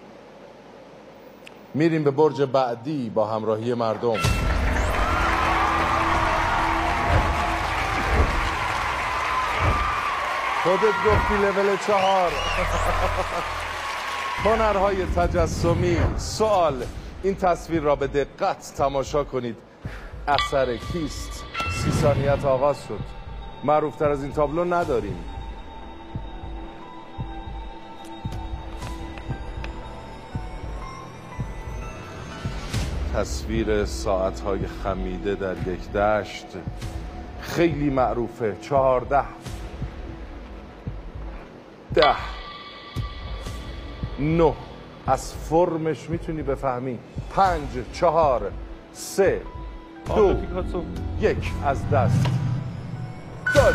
S1: میریم به برج بعدی با همراهی مردم. خودت گفتی لول چهار. <laughs> هنرهای تجسمی سوال این تصویر را به دقت تماشا کنید. اثر کیست؟ سی ثانیت آغاز شد. معروفتر از این تابلو نداریم. تصویر ساعتهای خمیده در یک دشت. خیلی معروفه. چهارده. ده. نه. از فرمش می‌تونی بفهمی. پنج چهار سه دو یک. از دست. داد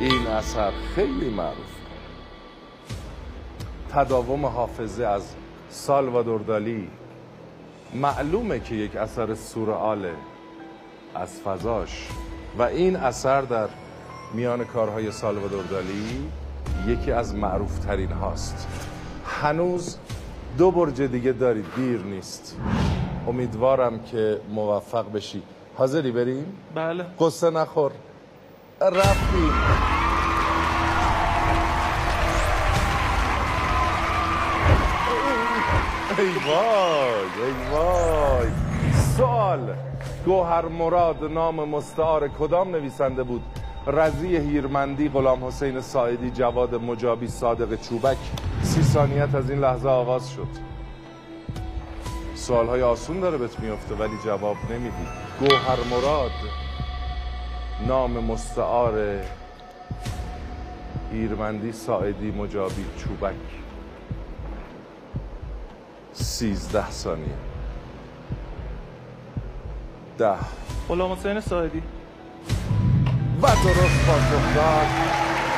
S1: این اثر خیلی معروف. تداوم حافظه از سالوادور دالی. معلومه که یک اثر سورئاله از فضاش. و این اثر در میان کارهای سالوادور دالی یکی از معروف ترین هاست. هنوز دو برج دیگه دارید دیر نیست. امیدوارم که موفق بشی. حاضری بریم؟
S5: بله.
S1: قصه نخور. رفتی. ای وای ای وای. سوال. گوهر مراد نام مستعار کدام نویسنده بود؟ رضی هیرمندی غلام حسین ساعدی جواد مجابی صادق چوبک. سی ثانیت از این لحظه آغاز شد. سوال های آسون داره بهت میفته ولی جواب نمیدی. گوهر مراد نام مستعار هیرمندی ساعدی مجابی چوبک. سیزده ثانیه. ده.
S5: غلام حسین ساعدی.
S1: و درست پاسخ داد.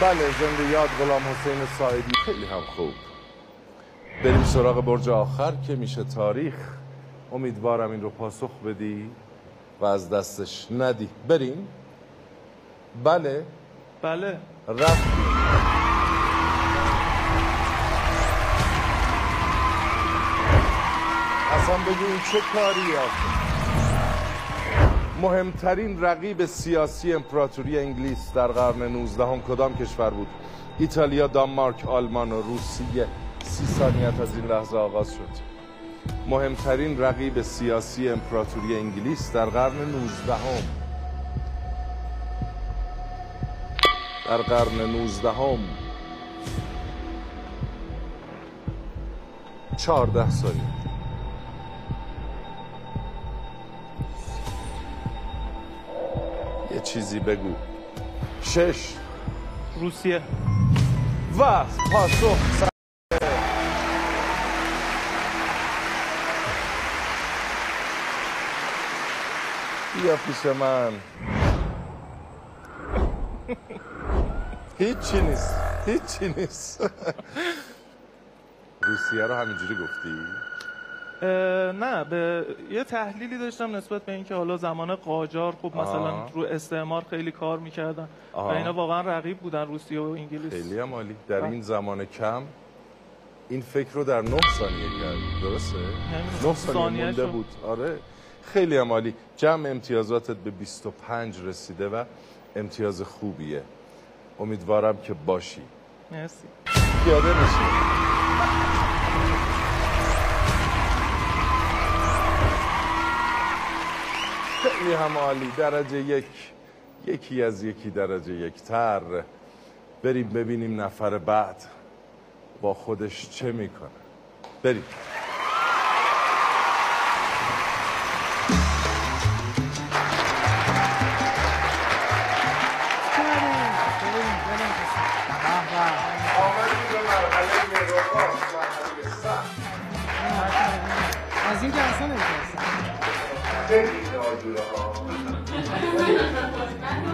S1: بله زنده یاد غلام حسین ساعدی خیلی هم خوب. بریم سراغ برج آخر که میشه تاریخ. امیدوارم این رو پاسخ بدی و از دستش ندی. بریم؟ بله.
S5: بله.
S1: رفتی اصلا بگو این چه کاری آخه مهمترین رقیب سیاسی امپراتوری انگلیس در قرن 19 هم کدام کشور بود؟ ایتالیا دانمارک آلمان و روسیه. سی ثانیت از این لحظه آغاز شد. مهمترین رقیب سیاسی امپراتوری انگلیس در قرن 19 هم در قرن 19 هم 14 ثانیه. چیزی بگو. شش.
S5: روسیه.
S1: و پاسخ بیا پیش من. هیچی نیست. هیچی نیست. <laughs> روسیه رو همینجوری گفتی؟
S5: نه به یه تحلیلی داشتم نسبت به اینکه حالا زمان قاجار خب مثلا
S1: آها.
S5: رو استعمار خیلی کار می‌کردن و. اینا واقعا رقیب بودن روسیه و انگلیس.
S1: خیلی هم عالی. در این زمان کم این فکر رو در نه ثانیه کرد. درسته؟ نه ثانیه
S5: ثانیه
S1: مونده. بود. آره. خیلی هم عالی. جمع امتیازاتت به 25 رسیده و امتیاز خوبیه. امیدوارم که باشی.
S5: مرسی.
S1: پیاده نشین خیلی هم عالی درجه یک. یکی از یکی درجه یک تر بریم ببینیم نفر بعد با خودش چه می‌کنه. بریم.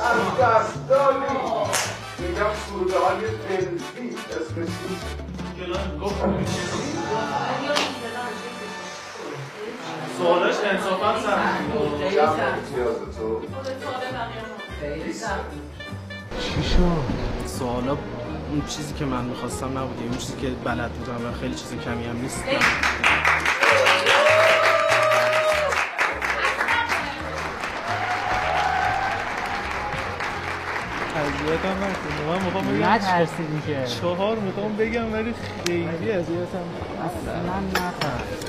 S11: از
S1: دست دادی میگم سروده های دلبی اسمش
S5: سوالش انصافا سخت
S1: جمع امتیاز تو
S4: چی شد؟ سوالا اون چیزی که من می‌خواستم نبودی اون چیزی که بلد بودم و خیلی چیز کمی هم نیست.
S5: اذیتم نکنه من می‌خوام بگم
S11: نترسیدی که.
S5: چهار می‌خوام بگم ولی خیلی اذیتم
S11: اصلا نترس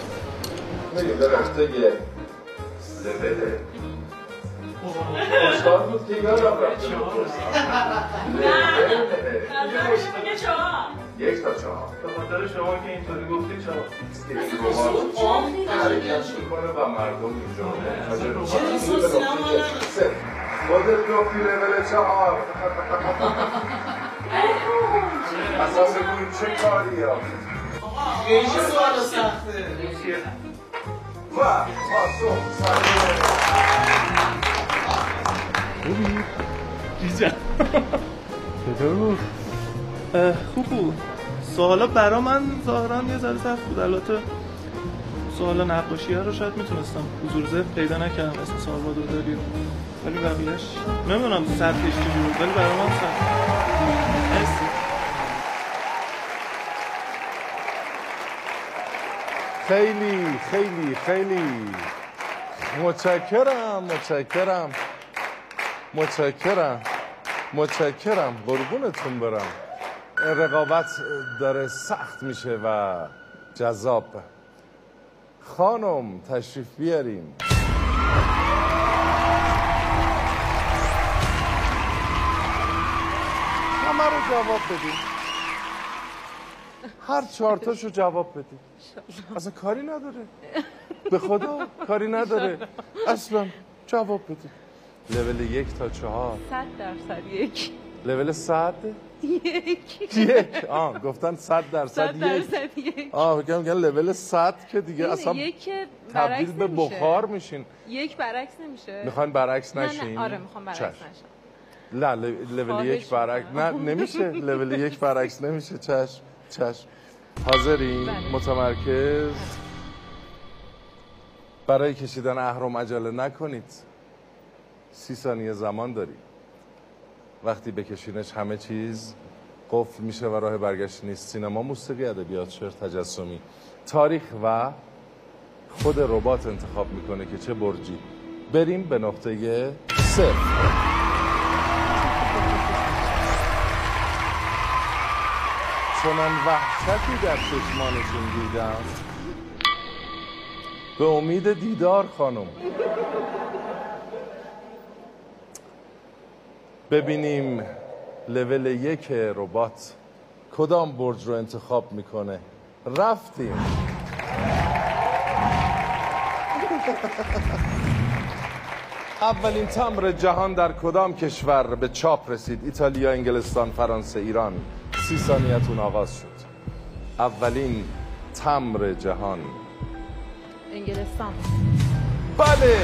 S1: میگه درسته یه لبله استاد بود که یادم رفته. یک تا چهار
S5: به خاطر شما که اینطوری گفتی چهار.
S1: حرکت می‌کنه و مردم اینجا. منتظر سه. خودت گفتی لول چهار. اساس بود چه کاری ها
S9: خیلی سوال سخته.
S1: و پاسخ
S5: خوبی؟ جیجم
S6: چطور بود؟
S5: اه، خوب بود. سوالا برا من ظاهرا یه ذره سخت بود. البته سوال نقاشی رو شاید می‌تونستم حضور ذهن پیدا نکردم اسم سالوادور دالی رو ولی بقیهش نمی‌دونم سطحش چجوری بود ولی برا من مرسی.
S1: خیلی خیلی خیلی. متشکرم متشکرم. متشکرم. متشکرم. قربونتون برم. رقابت داره سخت میشه و جذاب. خانم تشریف بیاریم جواب بدیم هر چهار تاشو جواب بدیم اصلا کاری نداره. به خدا کاری نداره. اصلا جواب بدیم لول یک تا چهار.
S2: صد درصد یک.
S1: لول صد؟
S2: یک.
S1: یک. آه گفتن صد درصد
S2: صد
S1: یک
S2: درصد یک.
S1: آه بگم میگن لول صد که دیگه اصلا تبدیل به
S2: نمیشه.
S1: بخار میشین.
S2: یک برعکس نمیشه.
S1: می‌خواین برعکس
S2: نه
S1: نشین؟
S2: نه آره می‌خوام برعکس
S1: چشم. نه لول یک برعکس نه. نمیشه. لول یک برعکس نمیشه. چشم چشم. حاضرین
S2: بله.
S1: متمرکز. برای کشیدن اهرم عجله نکنید. سی ثانیه زمان دارید وقتی بکشینش همه چیز قفل میشه و راه برگشت نیست. سینما موسیقی ادبیات شعر تجسمی. تاریخ و خود ربات انتخاب می‌کنه که چه برجی. بریم به نقطه صفر. چنان وحشتی در چشمانشون دیدم. به امید دیدار خانم. ببینیم لول یک ربات کدام برج رو انتخاب می‌کنه. رفتیم. اولین تمر جهان در کدام کشور به چاپ رسید؟ ایتالیا انگلستان فرانسه ایران. سی ثانیتون آغاز شد. اولین تمر جهان.
S2: انگلستان.
S1: بله!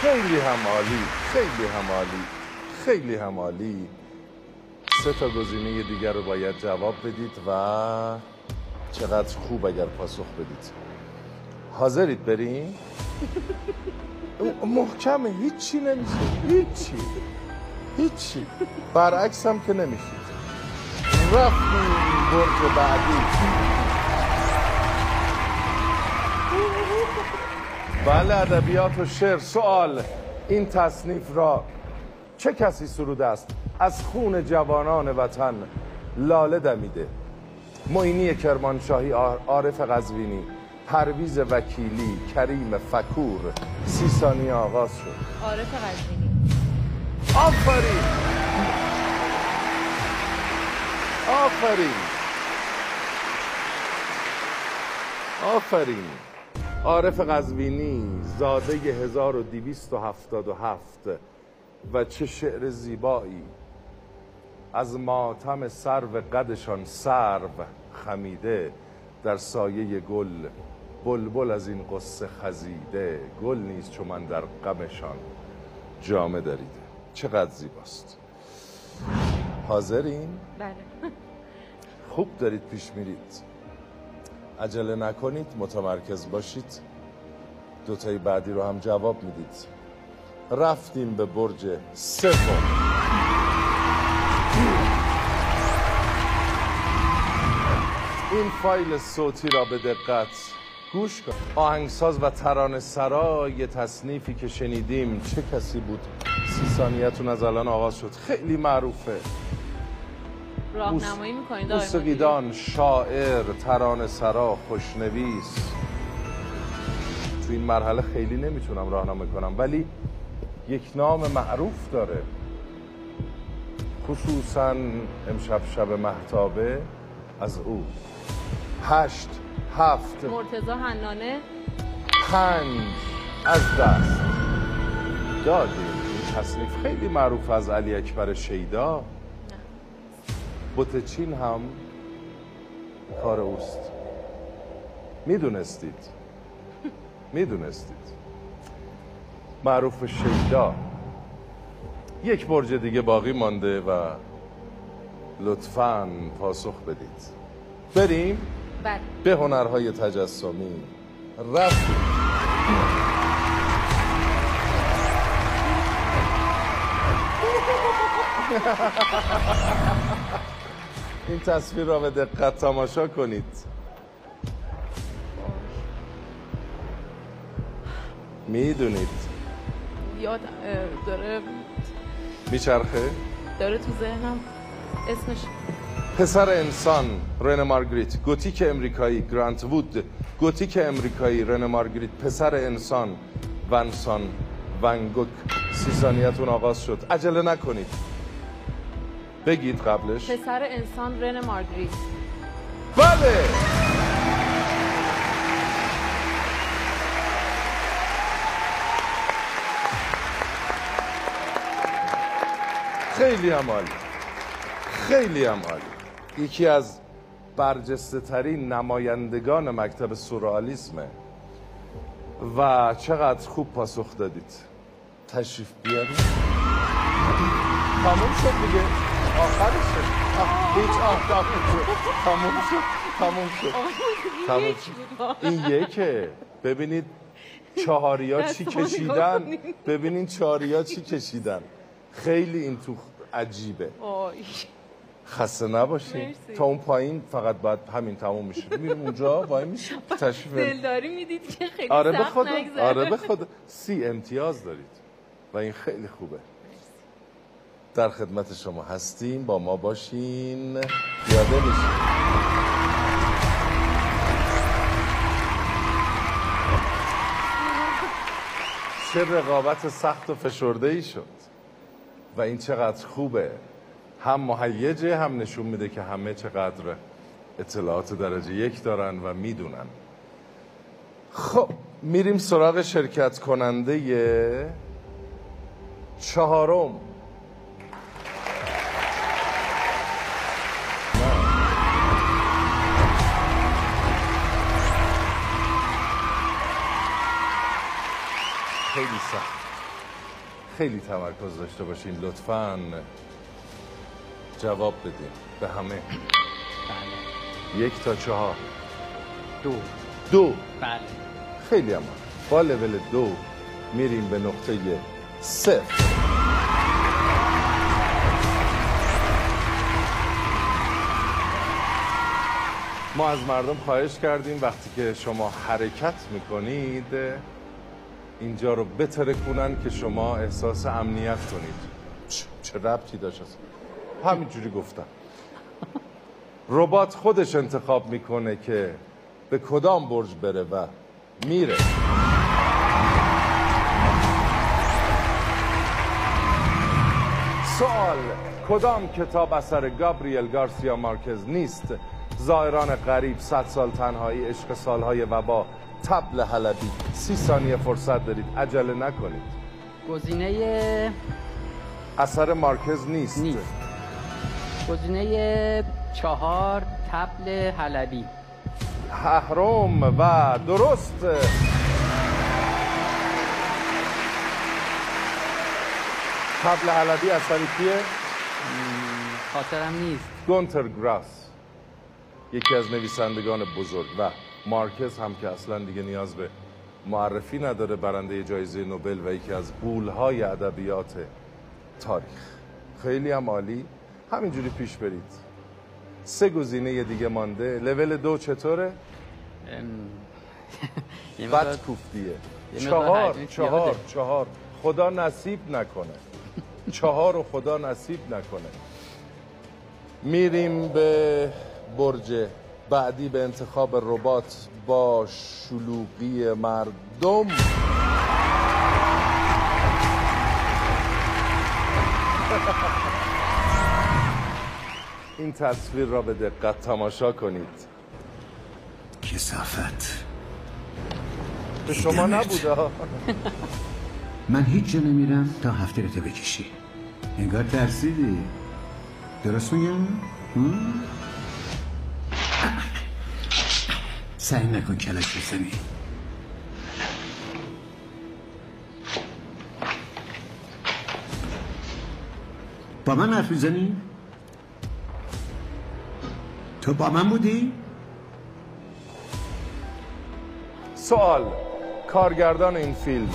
S1: خیلی هم عالی خیلی هم عالی خیلی هم عالی سه تا گزینه دیگر رو باید جواب بدید و چقدر خوب اگر پاسخ بدید. حاضرید بریم؟ <laughs> محکمه هیچی نمیشه. هیچی. هیچی. برعکس هم که نمیشید رفتیم برج بعدی. بله ادبیات و شعر. سوال این تصنیف را چه کسی سروده است؟ از خون جوانان وطن لاله دمیده. معینی کرمانشاهی عارف قزوینی پرویز وکیلی کریم فکور سی ثانیه آغاز شد.
S2: عارف قزوینی
S1: آفرین! آفرین! آفرین! عارف قزوینی زاده 1277 و چه شعر زیبایی. از ماتم سرو قدشان سرو خمیده در سایه گل بلبل از این قصه خزیده گل نیست چون من در غمشان جامه دریده. چقدر زیباست. حاضرین؟
S2: بله.
S1: خوب دارید پیش میرید. عجله نکنید متمرکز باشید. دوتای بعدی رو هم جواب می‌دید. رفتیم به برج سوم. این فایل صوتی را به دقت گوش کن. آهنگساز و ترانه سرای تصنیفی که شنیدیم چه کسی بود؟ سی ثانیتون از الان آغاز شد. خیلی معروفه.
S2: راهنمایی می‌کنید؟
S1: موسیقیدان شاعر ترانه سرا خوشنویس. تو این مرحله خیلی نمی‌تونم راهنمایی کنم ولی یک نام معروف داره. خصوصا امشب شب محتابه از او. هشت. هفت
S2: مرتضی حنانه.
S1: پنج. از دست. دادیم این تصنیف خیلی معروف از علی اکبر شیدا. بوتچین هم کار اوست. می‌دونستید. می‌دونستید. معروف شیدا. یک برج دیگه باقی مانده و لطفاً پاسخ بدید. بریم.
S2: بله.
S1: به هنرهای تجسمی. رفتیم این تصویر را به دقت تماشا کنید. می‌دونید.
S2: یاد داره
S1: میچرخه؟
S2: داره تو ذهنم. اسمش
S1: پسر انسان رن مارگریت گوتیک امریکایی گرانت وود گوتیک امریکایی رن مارگریت پسر انسان ونسان ونگوک. سی ثانیتون آغاز شد. عجله نکنید. بگید قبلش.
S2: پسر انسان رن مارگریت.
S1: بله! خیلی هم عالی. خیلی هم عالی. یکی از برجسته ترین نمایندگان مکتب سورئالیسمه و چقدر خوب پاسخ دادید. تشریف بیارید. تموم شد دیگه. آخرشه هیچ آه تموم شد. تموم شد. تموم شد. این یکه. ببینید چهاریا چی کشیدن. ببینید چهاریا چی کشیدن. خیلی این تو عجیبه. خسته نباشین
S2: مرسی.
S1: تا اون پایین فقط باید همین تموم میشه. میریم اونجا وای میشه. <laughs> تشریف.
S2: دلداری می‌دید که خیلی
S1: آره به خدا. آره به <laughs> خدا. سی امتیاز دارید. و این خیلی خوبه. در خدمت شما هستیم. با ما باشین. یاده میشین چه رقابت سخت و فشرده ای شد. و این چقدر خوبه. هم مهیجه هم نشون میده که همه چقدر اطلاعات درجه یک دارن و می‌دونن. خب میریم سراغ شرکت کننده چهارم. خیلی سخت. خیلی تمرکز داشته باشین لطفاً. جواب بدین به همه. یک تا چهار.
S11: دو.
S1: دو.
S11: بله.
S1: خیلی هم. با لول دو میریم به نقطه صفر ما از مردم خواهش کردیم وقتی که شما حرکت می‌کنید اینجا رو بترکونن که شما احساس امنیت کنید. چه ربطی داشت؟ همینجوری گفتم. ربات خودش انتخاب می‌کنه که به کدام برج بره و میره. سوال کدام کتاب اثر گابریل گارسیا مارکز نیست؟ زائران غریب صد سال تنهایی عشق سالهای وبا تبل حلبی. سی ثانیه فرصت دارید عجله نکنید.
S8: گزینه
S1: اثر مارکز نیست,
S8: نیست. گزینه چهار تبل حلبی.
S1: اهرم و درست. تبل حلبی اثری کیه؟
S8: خاطرم نیست.
S1: گونتر گراس. یکی از نویسندگان بزرگ و مارکز هم که اصلا دیگه نیاز به معرفی نداره برنده جایزه نوبل و یکی از قولهای ادبیات تاریخ. خیلی هم عالی. همینجوری پیش برید. سه گزینه دیگه مانده. لول دو چطوره؟ <laughs> بد کوفتیه. چهار چهار. چهار. خدا نصیب نکنه. چهار رو خدا نصیب نکنه. میریم به برج بعدی به انتخاب ربات با شلوغی مردم. <laughs> این تصویر را به دقت تماشا کنید
S12: کسافت
S1: به شما. نبوده.
S12: من هیچ جا نمیرم تا هفته رو بکشی انگار ترسیدی درست میگم؟ سعی نکن کلک بزنی با من حرف می‌زنی؟ تو با من بودی؟
S1: سوال کارگردان این فیلم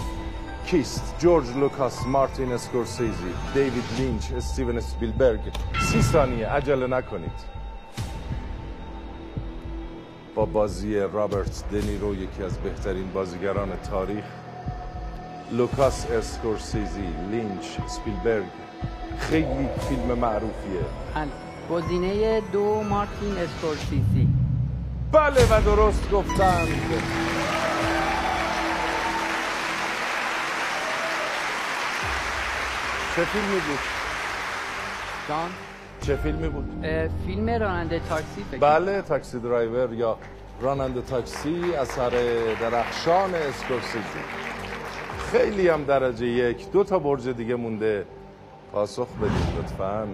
S1: کیست؟ جورج لوکاس مارتین اسکورسیزی دیوید لینچ استیون اسپیلبرگ سی ثانیه عجله نکنید. با بازی رابرت دنیرو یکی از بهترین بازیگران تاریخ لوکاس اسکورسیزی لینچ اسپیلبرگ خیلی فیلم معروفیه.
S8: بله. گزینه دو مارتین اسکورسیزی.
S1: بله و درست گفتند چه فیلمی بود؟
S8: جان؟
S1: چه فیلمی بود؟
S8: فیلم راننده تاکسی فکر
S1: بله Taxi Driver یا راننده تاکسی اثر درخشان اسکورسیزی. خیلی هم درجه یک. دو تا برج دیگه مونده. پاسخ بدید لطفا.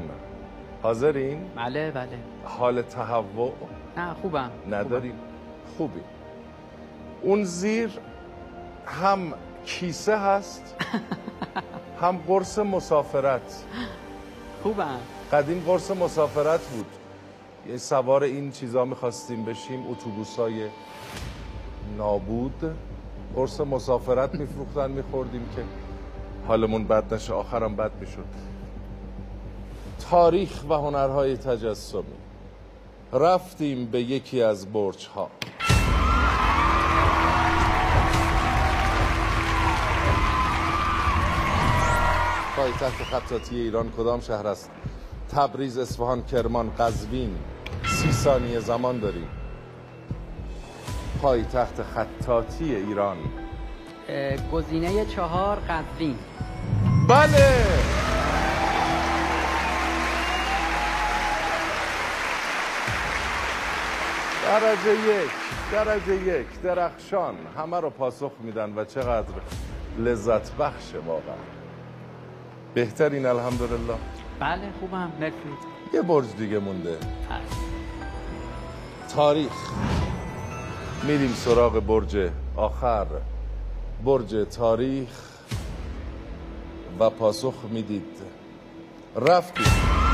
S1: حاضرین؟
S8: بله بله.
S1: حال تهوع؟
S8: نه خوبم.
S1: نداریم. خوبی. اون زیر هم کیسه هست <laughs> هم قرص مسافرت.
S8: خوبم.
S1: قدیم قرص مسافرت بود. یه سوار این چیزا می‌خواستیم بشیم اتوبوس های نابود. قرص مسافرت میفروختن میخوردیم که حالمون بد نشه آخرم بد می‌شد. تاریخ و هنرهای تجسمی. رفتیم به یکی از برج ها پایتخت خطاطی ایران کدام شهر است؟ تبریز اصفهان کرمان قزوین. سی ثانیه زمان داریم. پایتخت خطاطی ایران.
S8: گزینه چهار قزوین.
S1: بله! درجه یک درجه یک درخشان. همه رو پاسخ میدن و چقدر لذت بخشه واقعا. بهترین الحمدلله.
S8: بله خوبم. مرسی.
S1: یه برج دیگه مونده. تاریخ. میریم سراغ برج آخر. برج تاریخ. و پاسخ می‌دید. رفتیم.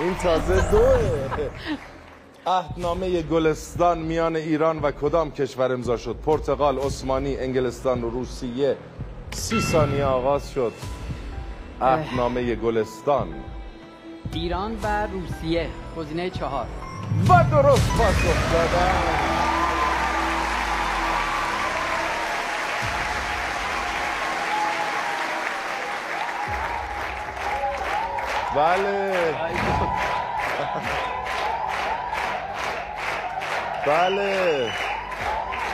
S1: این تازه دوه. عهدنامه گلستان میان ایران و کدام کشور امضا شد؟ پرتغال عثمانی انگلستان و روسیه. سی ثانیه آغاز شد. عهدنامه گلستان.
S8: ایران و روسیه. گزینه چهار.
S1: و درست پاسخ دادن. بله. بله.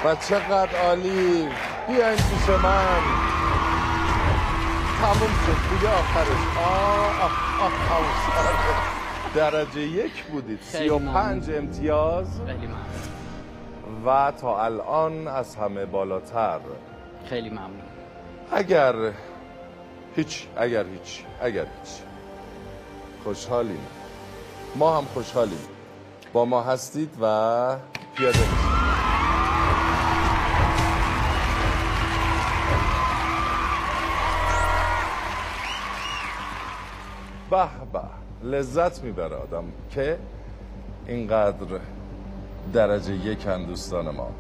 S1: و چقدر عالی. بیاین پیش من. تموم شد دیگه آخرش. آه آه آه تموم. درجه یک بودید. سی و. پنج امتیاز. و تا الان از همه بالاتر.
S8: خیلی ممنون.
S1: اگر هیچ اگر هیچ اگر هیچ. خوشحالیم. ما هم خوشحالیم. با ما هستید و پیاده میشید به به لذت می‌بره آدم که اینقدر درجه یکن دوستان ما.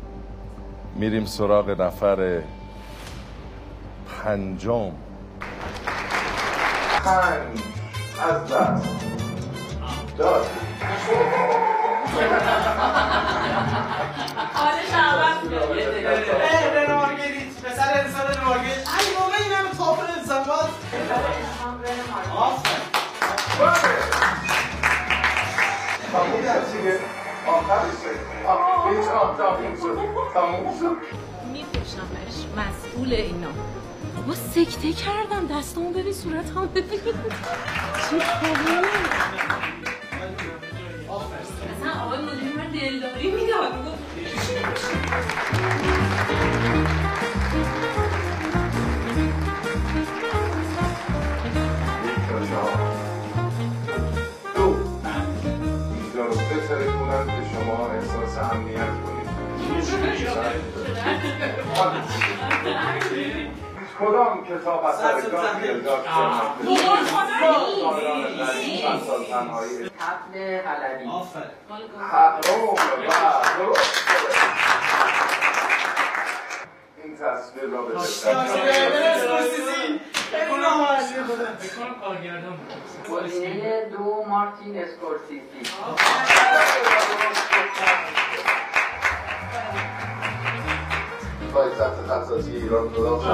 S1: میریم سراغ نفر پنجم. پنج. از دست. داد.
S2: حالش عوض
S9: مارگریت. پسر انسان مارگریت. ای بابا این همه تاپر انسان باز.
S1: تموم شد دیگه آخرشه آه، هیچ تموم شد تموم شد
S2: میکشمش مسئول اینا. بابا سکته کردم دستامو ببین صورت هم ببین. چه خبره. اصلا آقای مدیر من دلداری می‌داد.
S1: که شما احساس امنیت کنید. <laughs> <laughs> کدام کتاب اثر سال تنهایی
S8: حفل
S1: درست این تصویر را به
S8: گزینه دو مارتین اسکورسیزی
S1: پایتخت خطاطی ایران کدام شد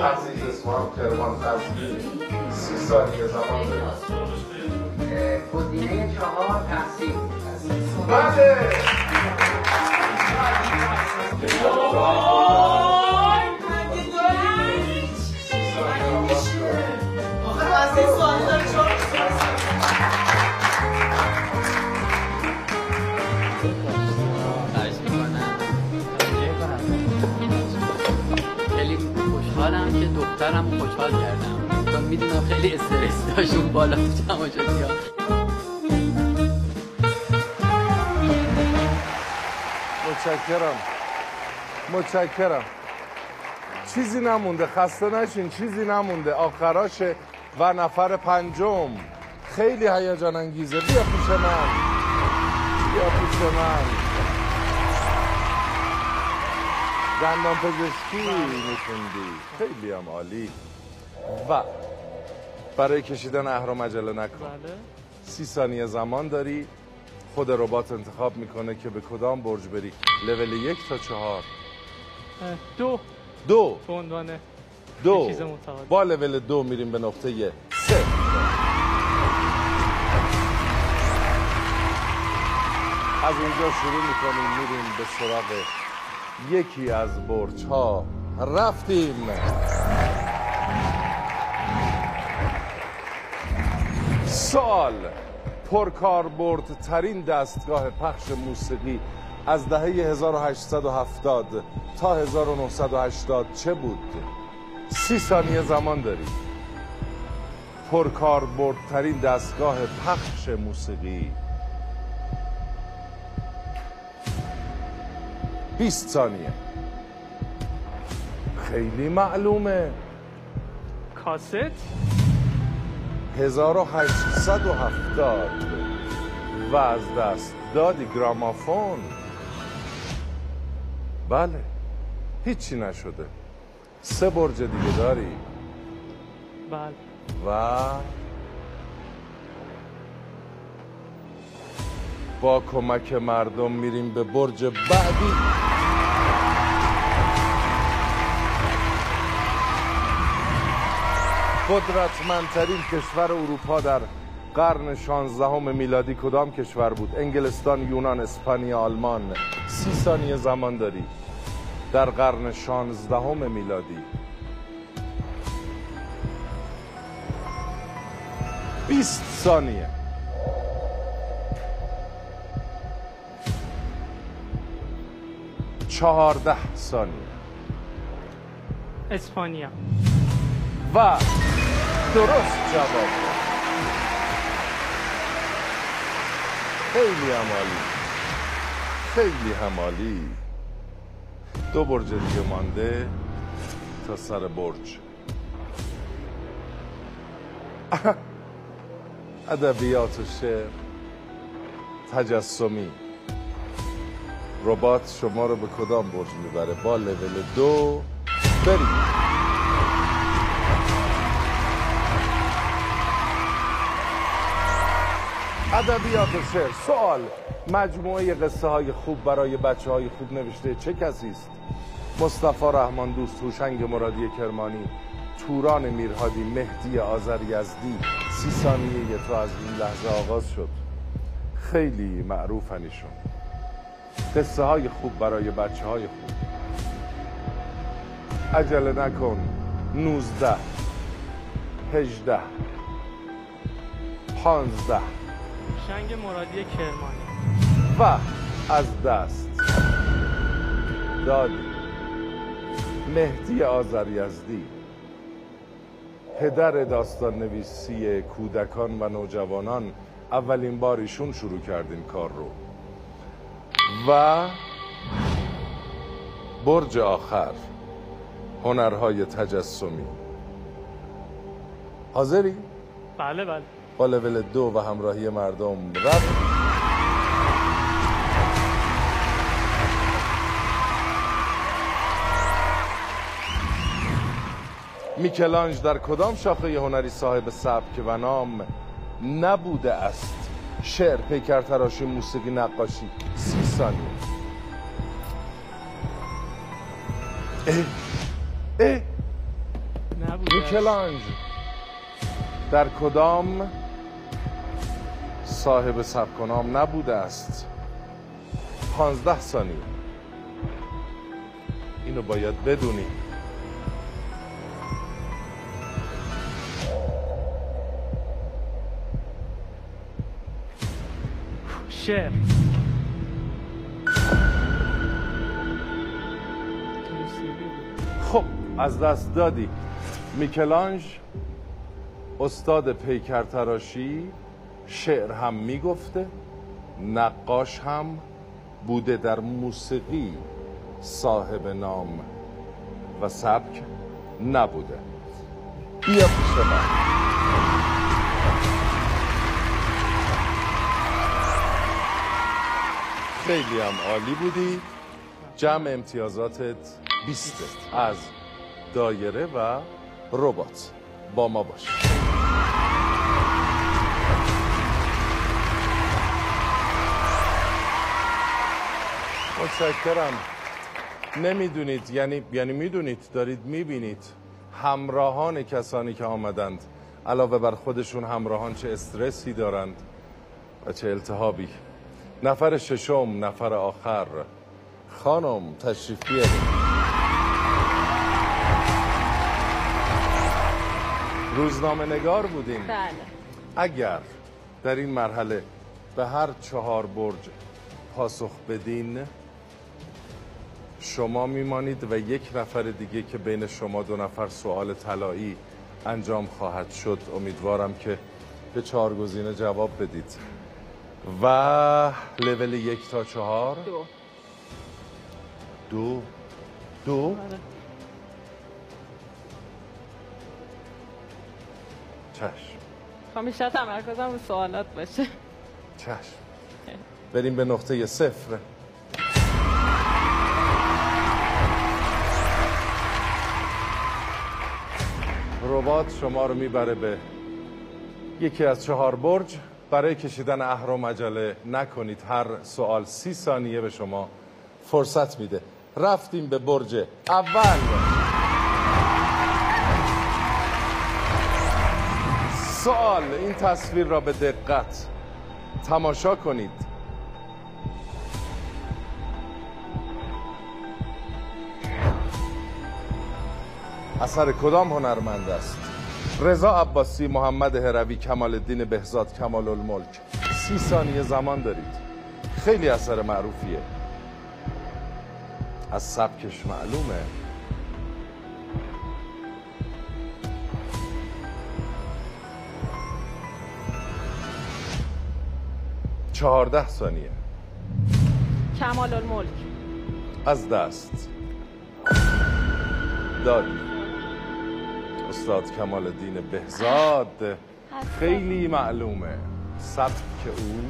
S1: تحصیل اسمان کرمان تحصیل سی ثانیه زمان داریم.
S8: گزینه چهار تحصیل.
S1: بله.
S8: دخترم خوشحال کردم. چون می‌دونم خیلی استرس داشت اون بالا تماشاچی ها
S1: متشکرم. متشکرم. چیزی نمونده خسته نشین چیزی نمونده. آخراشه و نفر پنجم. خیلی هیجان انگیزه. بیا پیش من. بیا پیش من. دندان پزشکی میخوندی. خیلی هم عالی. و برای کشیدن اهرام عجله نکن.
S7: بله.
S1: سی ثانیه زمان داری. خود ربات انتخاب می‌کنه که به کدام برج بری. لول یک تا چهار.
S7: دو.
S1: دو.
S7: به عنوان
S1: دو.
S7: یه.
S1: با لول دو میریم به نقطه سه. از اونجا شروع می‌کنیم. میریم به سراغ یکی از برج ها رفتیم سال پرکاربرد ترین دستگاه پخش موسیقی از دهه 1870 تا 1980 چه بود؟ سی ثانیه زمان داری پرکاربرد ترین دستگاه پخش موسیقی 20 ثانیه. خیلی معلومه.
S7: کاست؟
S1: 1870 و از دست دادی گرامافون. بله هیچی نشده. سه برج دیگه داری.
S7: بله.
S1: و با کمک مردم میریم به برج بعدی. قدرتمندترین کشور اروپا در قرن 16 میلادی کدام کشور بود؟ انگلستان، یونان، اسپانیا، آلمان. سی ثانیه زمان داری. در قرن 16 میلادی. 20 ثانیه. چهارده ثانیه.
S7: اسپانیا.
S1: و درست جواب. خیلی همالی. خیلی همالی. دو برج دیگه مانده تا سر برج. <laughs> ادبیات و شعر تجسمی. ربات شما رو به کدام برج می‌بره؟ با لول دو. بریم. ادبیات و سوال. مجموعه قصه های خوب برای بچه های خوب نوشته چه کسی است؟ مصطفی رحمان دوست هوشنگ مرادی کرمانی توران میرهادی مهدی آذر یزدی سی ثانیه تو از این لحظه آغاز شد. خیلی معروفن ایشون. قصه های خوب برای بچه های خوب. عجله نکن. نوزده. هجده. پانزده.
S7: شنگ مرادی کرمانی.
S1: و از دست. دادی. مهدی آذر یزدی. پدر داستان نویسی کودکان و نوجوانان اولین بار ایشون شروع کرد این کار رو. و برج آخر هنرهای تجسمی. حاضری؟
S7: بله بله.
S1: با لول دو و همراهی مردم رفت. میکلانج در کدام شاخه هنری صاحب سبک و نام نبوده است؟ شعر پیکر تراشی موسیقی نقاشی. سی ثانیه. اه اه میکلانج در کدام صاحب سبک و نام نبوده است؟ پانزده ثانیه. اینو باید بدونی.
S7: شعر
S1: خب از دست دادی. میکلانج استاد پیکر تراشی شعر هم می‌گفته نقاش هم بوده در موسیقی صاحب نام و سبک نبوده. بیا پیش من خیلی هم عالی بودی. جمع امتیازاتت 20 از دایره و ربات با ما باش. متشکرم. نمی‌دونید یعنی یعنی می‌دونید دارید می‌بینید همراهان کسانی که آمدند علاوه بر خودشون همراهان چه استرسی دارند و چه التهابی. نفر ششم نفر آخر. خانم تشریف بیارید. روزنامه نگار بودیم.
S2: بله.
S1: اگر در این مرحله به هر چهار برج پاسخ بدین شما میمانید و یک نفر دیگه که بین شما دو نفر سوال طلایی انجام خواهد شد امیدوارم که به چهار گزینه جواب بدید. و لول یک تا چهار.
S2: دو.
S1: دو. دو.
S2: آره.
S1: چشم.
S2: خب بیشتر تمرکزم رو سوالات باشه.
S1: چشم. بریم به نقطه صفر. ربات شما رو می‌بره به یکی از چهار برج. برای کشیدن اهرام عجله نکنید. هر سوال سی ثانیه به شما فرصت میده. رفتیم به برج اول. سوال این تصویر را به دقت تماشا کنید. اثر کدام هنرمند است؟ رضا عباسی محمد هروی کمال الدین بهزاد کمال الملک سی ثانیه زمان دارید. خیلی اثر معروفیه. از سبکش معلومه. چهارده ثانیه.
S2: کمال الملک
S1: از دست. دادی استاد کمال الدین بهزاد خیلی معلومه. سبک او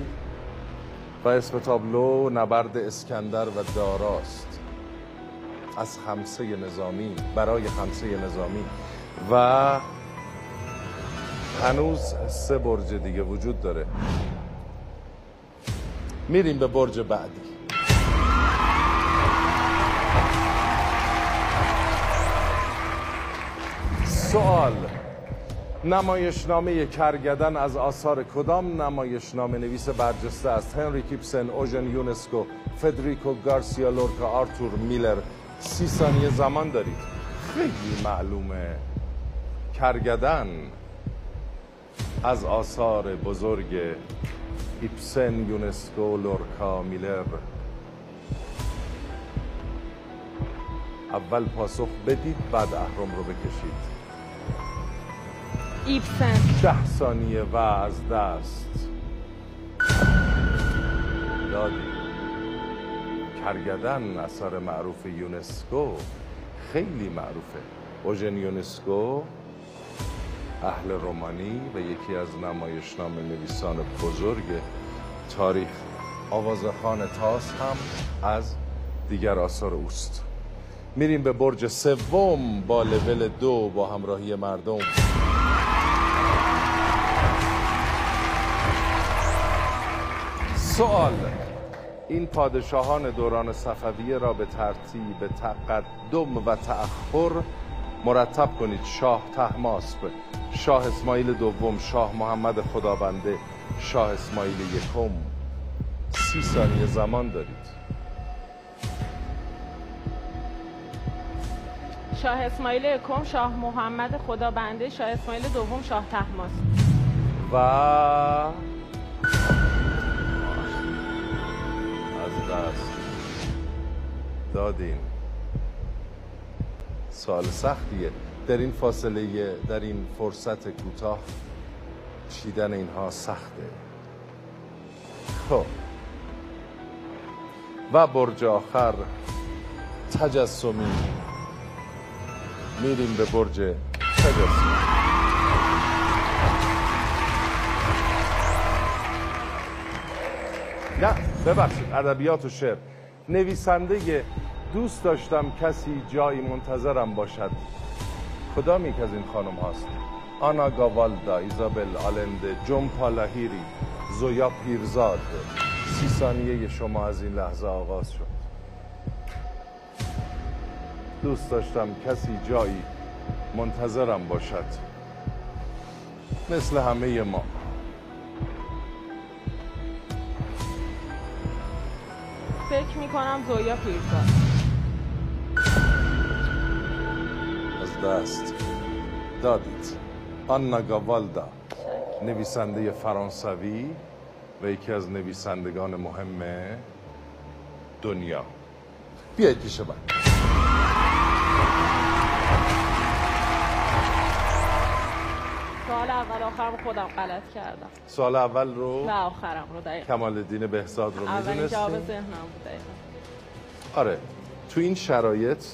S1: و اسم تابلو نبرد اسکندر و داراست. از خمسه نظامی برای خمسه نظامی. و هنوز سه برج دیگه وجود داره. میریم به برج بعدی. سوال. نمایشنامه کرگدن از آثار کدام نمایشنامه نویس برجسته است؟ هنری کیپسن، اوژن یونسکو، فدریکو گارسیا لورکا، آرتور میلر. سی ثانیه زمان دارید. خیلی معلومه. کرگدن از آثار بزرگ ایپسن، یونسکو، لورکا، میلر. اول پاسخ بدید بعد اهرم رو بکشید.
S2: ایبسن.
S1: ده ثانیه و از دست. دادی. کرگدن اثر معروف یونسکو خیلی معروفه. اوژن یونسکو اهل رومانی و یکی از نمایشنامه نویسان بزرگ تاریخ. آوازخان تاس هم از دیگر آثار اوست. میریم به برج سوم با لول دو با همراهی مردم. سوال. این پادشاهان دوران صفویه را به ترتیب تقدم و تأخر مرتب کنید. شاه تحماسب شاه اسماعیل دوم شاه محمد خدابنده شاه اسماعیل یکم. سی ثانیه زمان دارید.
S2: شاه اسماعیل یکم شاه محمد خدابنده شاه اسماعیل دوم شاه تحماس.
S1: و از دست. دادین. سال سختیه. در این فاصله در این فرصت کوتاه چیدن اینها سخته. خب. و برج آخر تجسمی. میریم به برج تجسمی. نه ببخشید ادبیات و شعر. نویسنده دوست داشتم کسی جایی منتظرم باشد. کدام یک از این خانم هاست؟ آنا گاوالدا ایزابل آلنده جون پالاهیری زویا پیرزاد. سی ثانیه شما از این لحظه آغاز شد. دوست داشتم کسی جایی منتظرم باشد. مثل همه ما.
S2: فکر می‌کنم زویا پیرزاد
S1: از دست. دادید. آنا گاوالدا نویسنده فرانسوی و یکی از نویسندگان مهم دنیا. بیایید پیش من.
S2: سوال اول آخرم خودم غلط کردم.
S1: سال اول رو
S2: و آخرم رو دقیقا.
S1: کمال الدین بهزاد رو
S2: اولین جواب ذهنم بود دقیقا.
S1: آره. تو این شرایط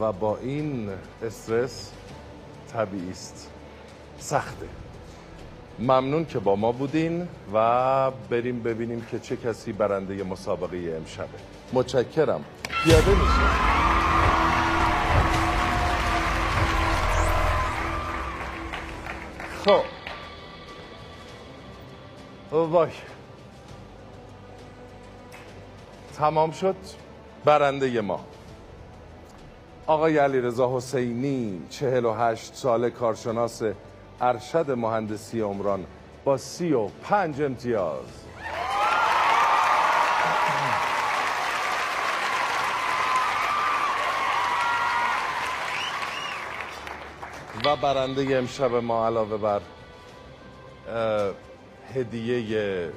S1: و با این استرس طبیعی است. سخته. ممنون که با ما بودین و بریم ببینیم که چه کسی برنده مسابقه امشبه. متشکرم. پیاده میشه خب وای تمام شد. برنده ما. آقای علیرضا حسینی 48 ساله کارشناس ارشد مهندسی عمران با 35 امتیاز. و برنده امشب ما علاوه بر هدیه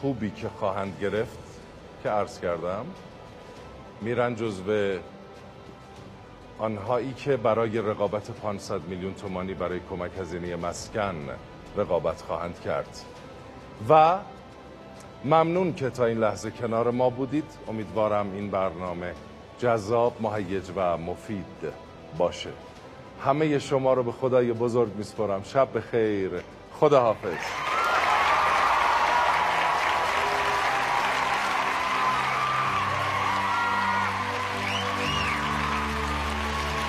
S1: خوبی که خواهند گرفت که عرض کردم میرن جزو آنهایی که برای رقابت 500 میلیون تومانی برای کمک هزینه مسکن رقابت خواهند کرد. و ممنون که تا این لحظه کنار ما بودید. امیدوارم این برنامه جذاب مهیج و مفید باشه. همه شما رو به خدای بزرگ میسپرم شب بخیر. خدا حافظ